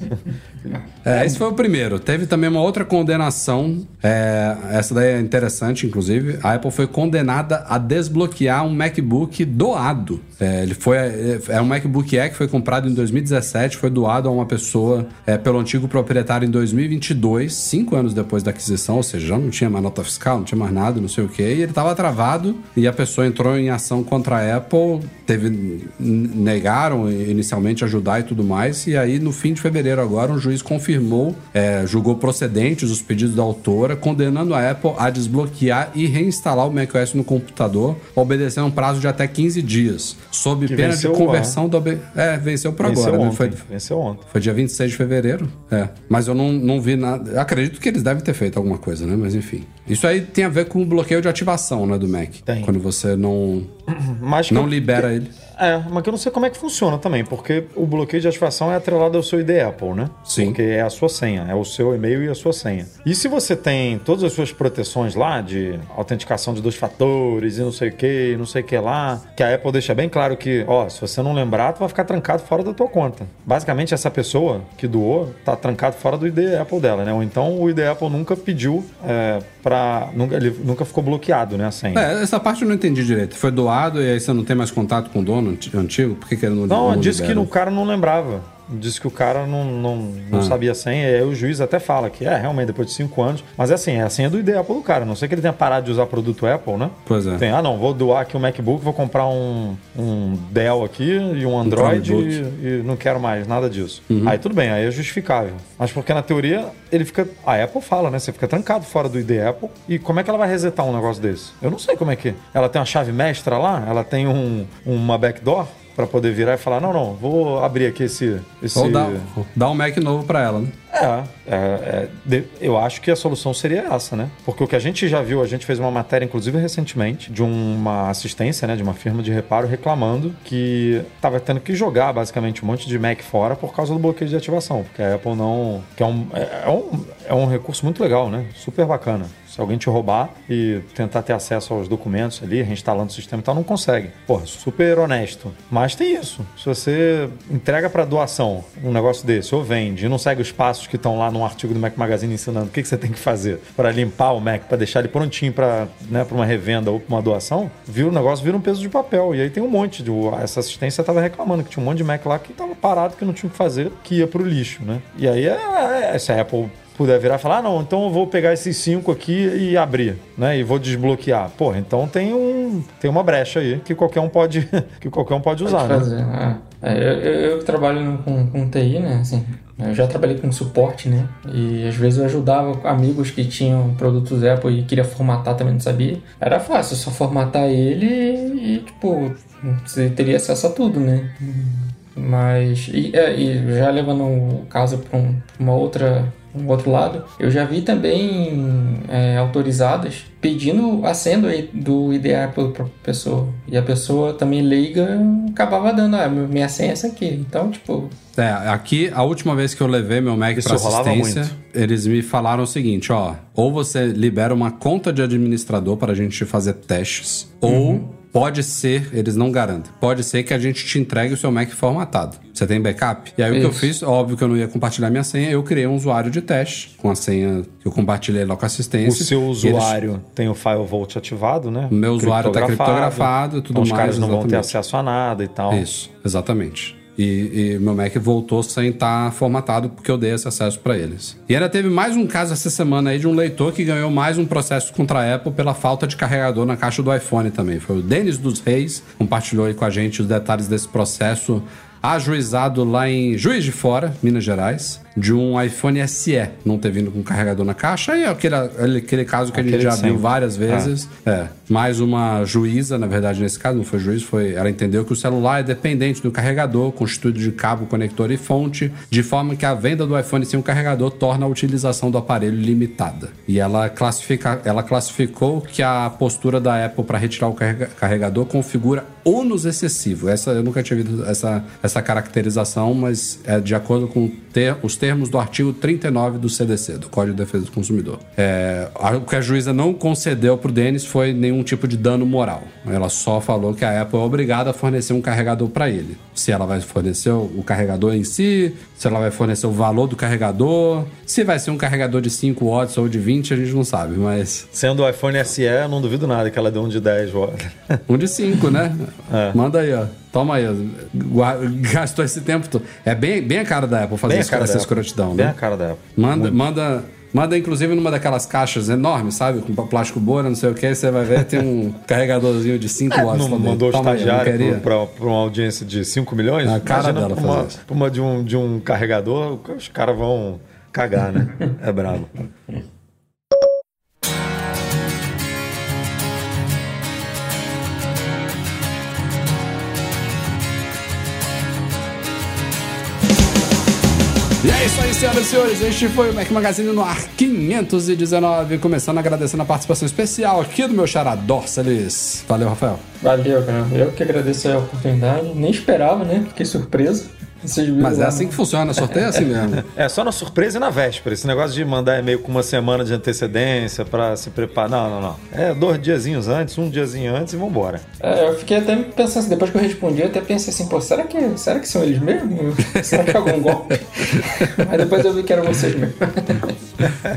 (laughs)
É, esse foi o primeiro. Teve também uma outra condenação. é, essa daí é interessante, inclusive. A Apple foi condenada a desbloquear um MacBook doado. É, ele foi. É, é um MacBook Air que foi comprado em 2017, foi doado a uma pessoa é, pelo antigo proprietário em 2022, cinco anos depois da aquisição, ou seja, já não tinha mais nota fiscal, não tinha mais nada, não sei o quê. E ele estava travado e a pessoa entrou em ação contra a Apple, teve negaram inicialmente ajudar e tudo mais. E aí, no fim de fevereiro agora, um juiz confirmou, é, julgou procedentes os pedidos da autora, condenando a Apple a desbloquear e reinstalar o macOS no computador, obedecendo um prazo de até 15 dias, sob
Que
pena de conversão do... ob- É, venceu por
Venceu
agora, né?
ontem.
Foi,
Venceu ontem.
foi dia 26 de fevereiro. É. Mas eu não, não vi nada. Acredito que eles devem ter feito alguma coisa, né? Mas enfim. Isso aí tem a ver com o bloqueio de ativação, né, do Mac.
Tem.
Quando você não,
mas
Não
eu-
libera ele.
É, mas que eu não sei como é que funciona também, porque o bloqueio de ativação é atrelado ao seu ID Apple, né?
Sim.
Porque é a sua senha, é o seu e-mail e a sua senha. E se você tem todas as suas proteções lá, de autenticação de dois fatores e não sei o que, não sei o que lá, que a Apple deixa bem claro que, ó, se você não lembrar, tu vai ficar trancado fora da tua conta. Basicamente, essa pessoa que doou tá trancado fora do ID Apple dela, né? Ou então o ID Apple nunca pediu é, pra... Nunca, ele nunca ficou bloqueado, né, a senha.
É, essa parte eu não entendi direito. Foi doado e aí você não tem mais contato com o dono anti- antigo? Por que, que ele não
Não,
não
disse que o cara não lembrava. Disse que o cara não, não,
Ah.
não sabia a senha. E aí o juiz até fala que é, realmente, depois de cinco anos. Mas é assim, é a senha do ID Apple do cara. A Não sei que ele tenha parado de usar produto Apple, né?
Pois é.
Tem, ah, não, vou doar aqui um MacBook, vou comprar um, um Dell aqui e um Android
Chromebook.
e, e não quero mais nada disso.
Uhum.
Aí tudo bem, aí é justificável. Mas porque na teoria ele fica. A Apple fala, né? Você fica trancado fora do ID Apple. E como é que ela vai resetar um negócio desse? Eu não sei como é que. Ela tem uma chave mestra lá? Ela tem um, uma backdoor? Pra poder virar e falar, não, não, vou abrir aqui esse... esse...
Ou dá um Mac novo pra ela, né?
É, é, é, eu acho que a solução seria essa, né? Porque o que a gente já viu, a gente fez uma matéria, inclusive recentemente, de uma assistência, né, de uma firma de reparo reclamando que estava tendo que jogar basicamente um monte de Mac fora por causa do bloqueio de ativação, porque a Apple não, que é um, é, é um, é um recurso muito legal, né? Super bacana. Se alguém te roubar e tentar ter acesso aos documentos ali, reinstalando o sistema e tal, não consegue. Pô, super honesto. Mas tem isso. Se você entrega para doação um negócio desse, ou vende, e não segue os passos que estão lá no artigo do Mac Magazine ensinando o que, que você tem que fazer para limpar o Mac, para deixar ele prontinho para né, uma revenda ou para uma doação, vira o negócio vira um peso de papel. E aí tem um monte de. Essa assistência estava reclamando que tinha um monte de Mac lá que estava parado, que não tinha o que fazer, que ia pro lixo, né? E aí é, é, se a Apple puder virar e falar, ah, não, então eu vou pegar esses cinco aqui e abrir, né? E vou desbloquear. Porra, então tem um tem uma brecha aí que qualquer um pode (laughs) que qualquer um pode usar, né?
fazer. é. É, eu, eu, trabalho com, com TI, né? Assim, eu já trabalhei com suporte, né? E às vezes eu ajudava amigos que tinham produtos Apple e queria formatar também, não sabia. Era fácil, só formatar ele e, tipo, você teria acesso a tudo, né? Mas, e, é, e já levando o caso para um, uma outra, um outro lado, eu já vi também é, autorizadas pedindo a senha do, do ID Apple para pessoa. E a pessoa também leiga acabava dando, ah, minha senha é essa aqui. Então, tipo,
É, aqui, a última vez que eu levei meu Mac
rolava
assistência,
muito.
eles me falaram o seguinte, ó, ou você libera uma conta de administrador para a gente fazer testes, ou pode ser, eles não garantem, pode ser que a gente te entregue o seu Mac formatado. Você tem backup? E aí o que eu
Isso.
fiz, óbvio que eu não ia compartilhar minha senha, eu criei um usuário de teste com a senha que eu compartilhei lá com a
O
assistência.
seu
E eles-
usuário tem o File Vault ativado, né?
O meu usuário tá criptografado e tudo
então os
mais,
caras não vão ter
exatamente.
acesso a nada e tal.
Isso, exatamente. E, e meu Mac voltou sem estar formatado porque eu dei esse acesso para eles. E ainda teve mais um caso essa semana aí de um leitor que ganhou mais um processo contra a Apple pela falta de carregador na caixa do iPhone também. Foi o Denis dos Reis, compartilhou aí com a gente os detalhes desse processo ajuizado lá em Juiz de Fora, Minas Gerais, de um iPhone SE não ter vindo com carregador na caixa. E é aquele, aquele caso que a gente
Aquele
já
de
viu
sempre.
várias vezes. É. Mais uma juíza, na verdade, nesse caso, não foi juiz, foi. Ela entendeu que o celular é dependente do carregador, constituído de cabo, conector e fonte, de forma que a venda do iPhone sem um carregador torna a utilização do aparelho limitada. E ela, classifica, ela classificou que a postura da Apple para retirar o carrega- carregador configura ônus excessivo. Essa eu nunca tinha visto essa, essa caracterização, mas é de acordo com ter- os termos do artigo 39 do CDC, do Código de Defesa do Consumidor. É, o que a juíza não concedeu para o Denis foi nenhum tipo de dano moral. Ela só falou que a Apple é obrigada a fornecer um carregador para ele. Se ela vai fornecer o carregador em si, se ela vai fornecer o valor do carregador, se vai ser um carregador de 5 watts ou de 20, a gente não sabe, mas
Sendo o iPhone SE, eu não duvido nada que ela deu um de 10 watts.
um de 5, né? (laughs)
É.
Manda aí, ó. Toma aí, Gastou esse tempo todo. É bem, bem a cara da Apple fazer
Bem a
essa, escrotidão,
Bem
né?
a cara da Apple.
Manda, manda, manda, inclusive, numa daquelas caixas enormes, sabe? Com plástico bora, não sei o que. Você vai ver, tem um (laughs) carregadorzinho de 5 watts.
Não
também.
mandou o estagiário para uma audiência de 5 milhões?
A cara
Imagina
dela
pra uma, pra uma de, um, de um carregador, os caras vão cagar, né? (laughs) É brabo.
E é isso aí, senhoras e senhores. Este foi o Mac Magazine no ar 519. Começando agradecendo a participação especial aqui do meu xará Dorcelis. Valeu, Rafael.
Valeu, cara. Eu que agradeço a oportunidade. Nem esperava, né? Fiquei surpreso.
Mas é assim que funciona, sorteio é assim mesmo.
É só na surpresa e na véspera. Esse negócio de mandar e-mail com uma semana de antecedência pra se preparar. Não, não, não. É dois diazinhos antes, um diazinho antes e vambora.
É, eu fiquei até pensando assim, depois que eu respondi, eu até pensei assim, pô, será que, será que são eles mesmo? (laughs) será que é algum golpe? Mas depois eu vi que eram vocês mesmo.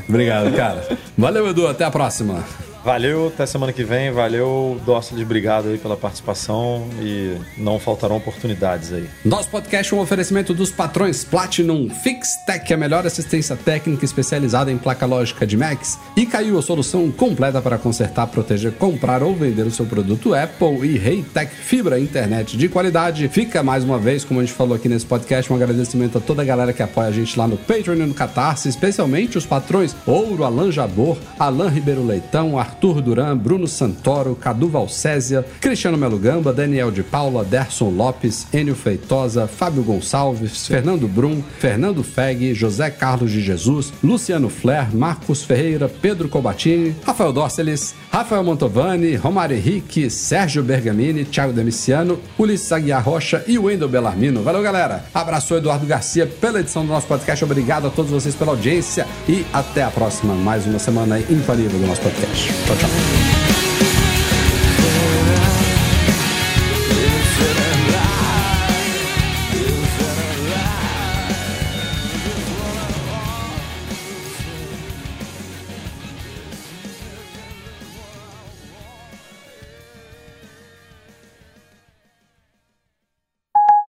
Obrigado, cara. Valeu, Edu. Até a próxima.
Valeu, até semana que vem. Valeu, Dócilis, obrigado aí pela participação e não faltarão oportunidades aí.
Nosso podcast é um oferecimento dos patrões Platinum FixTech, a melhor assistência técnica especializada em placa lógica de Macs, e caiu a solução completa para consertar, proteger, comprar ou vender o seu produto Apple e Reitec Fibra Internet de qualidade. Fica mais uma vez, como a gente falou aqui nesse podcast, um agradecimento a toda a galera que apoia a gente lá no Patreon e no Catarse, especialmente os patrões Ouro, Alan Jabor, Alan Ribeiro Leitão, Arthur Duran, Bruno Santoro, Cadu Valcésia, Cristiano Melo Gamba, Daniel de Paula, Derson Lopes, Enio Feitosa, Fábio Gonçalves, Fernando Brum, Fernando Feg, José Carlos de Jesus, Luciano Flair, Marcos Ferreira, Pedro Cobatini, Rafael Dorceles, Rafael Montovani, Romário Henrique, Sérgio Bergamini, Thiago Demiciano, Ulisses Aguiar Rocha e Wendel Bellarmino. Valeu, galera. Abraço Eduardo Garcia pela edição do nosso podcast. Obrigado a todos vocês pela audiência e até a próxima. Mais uma semana infalível do nosso podcast. 多少？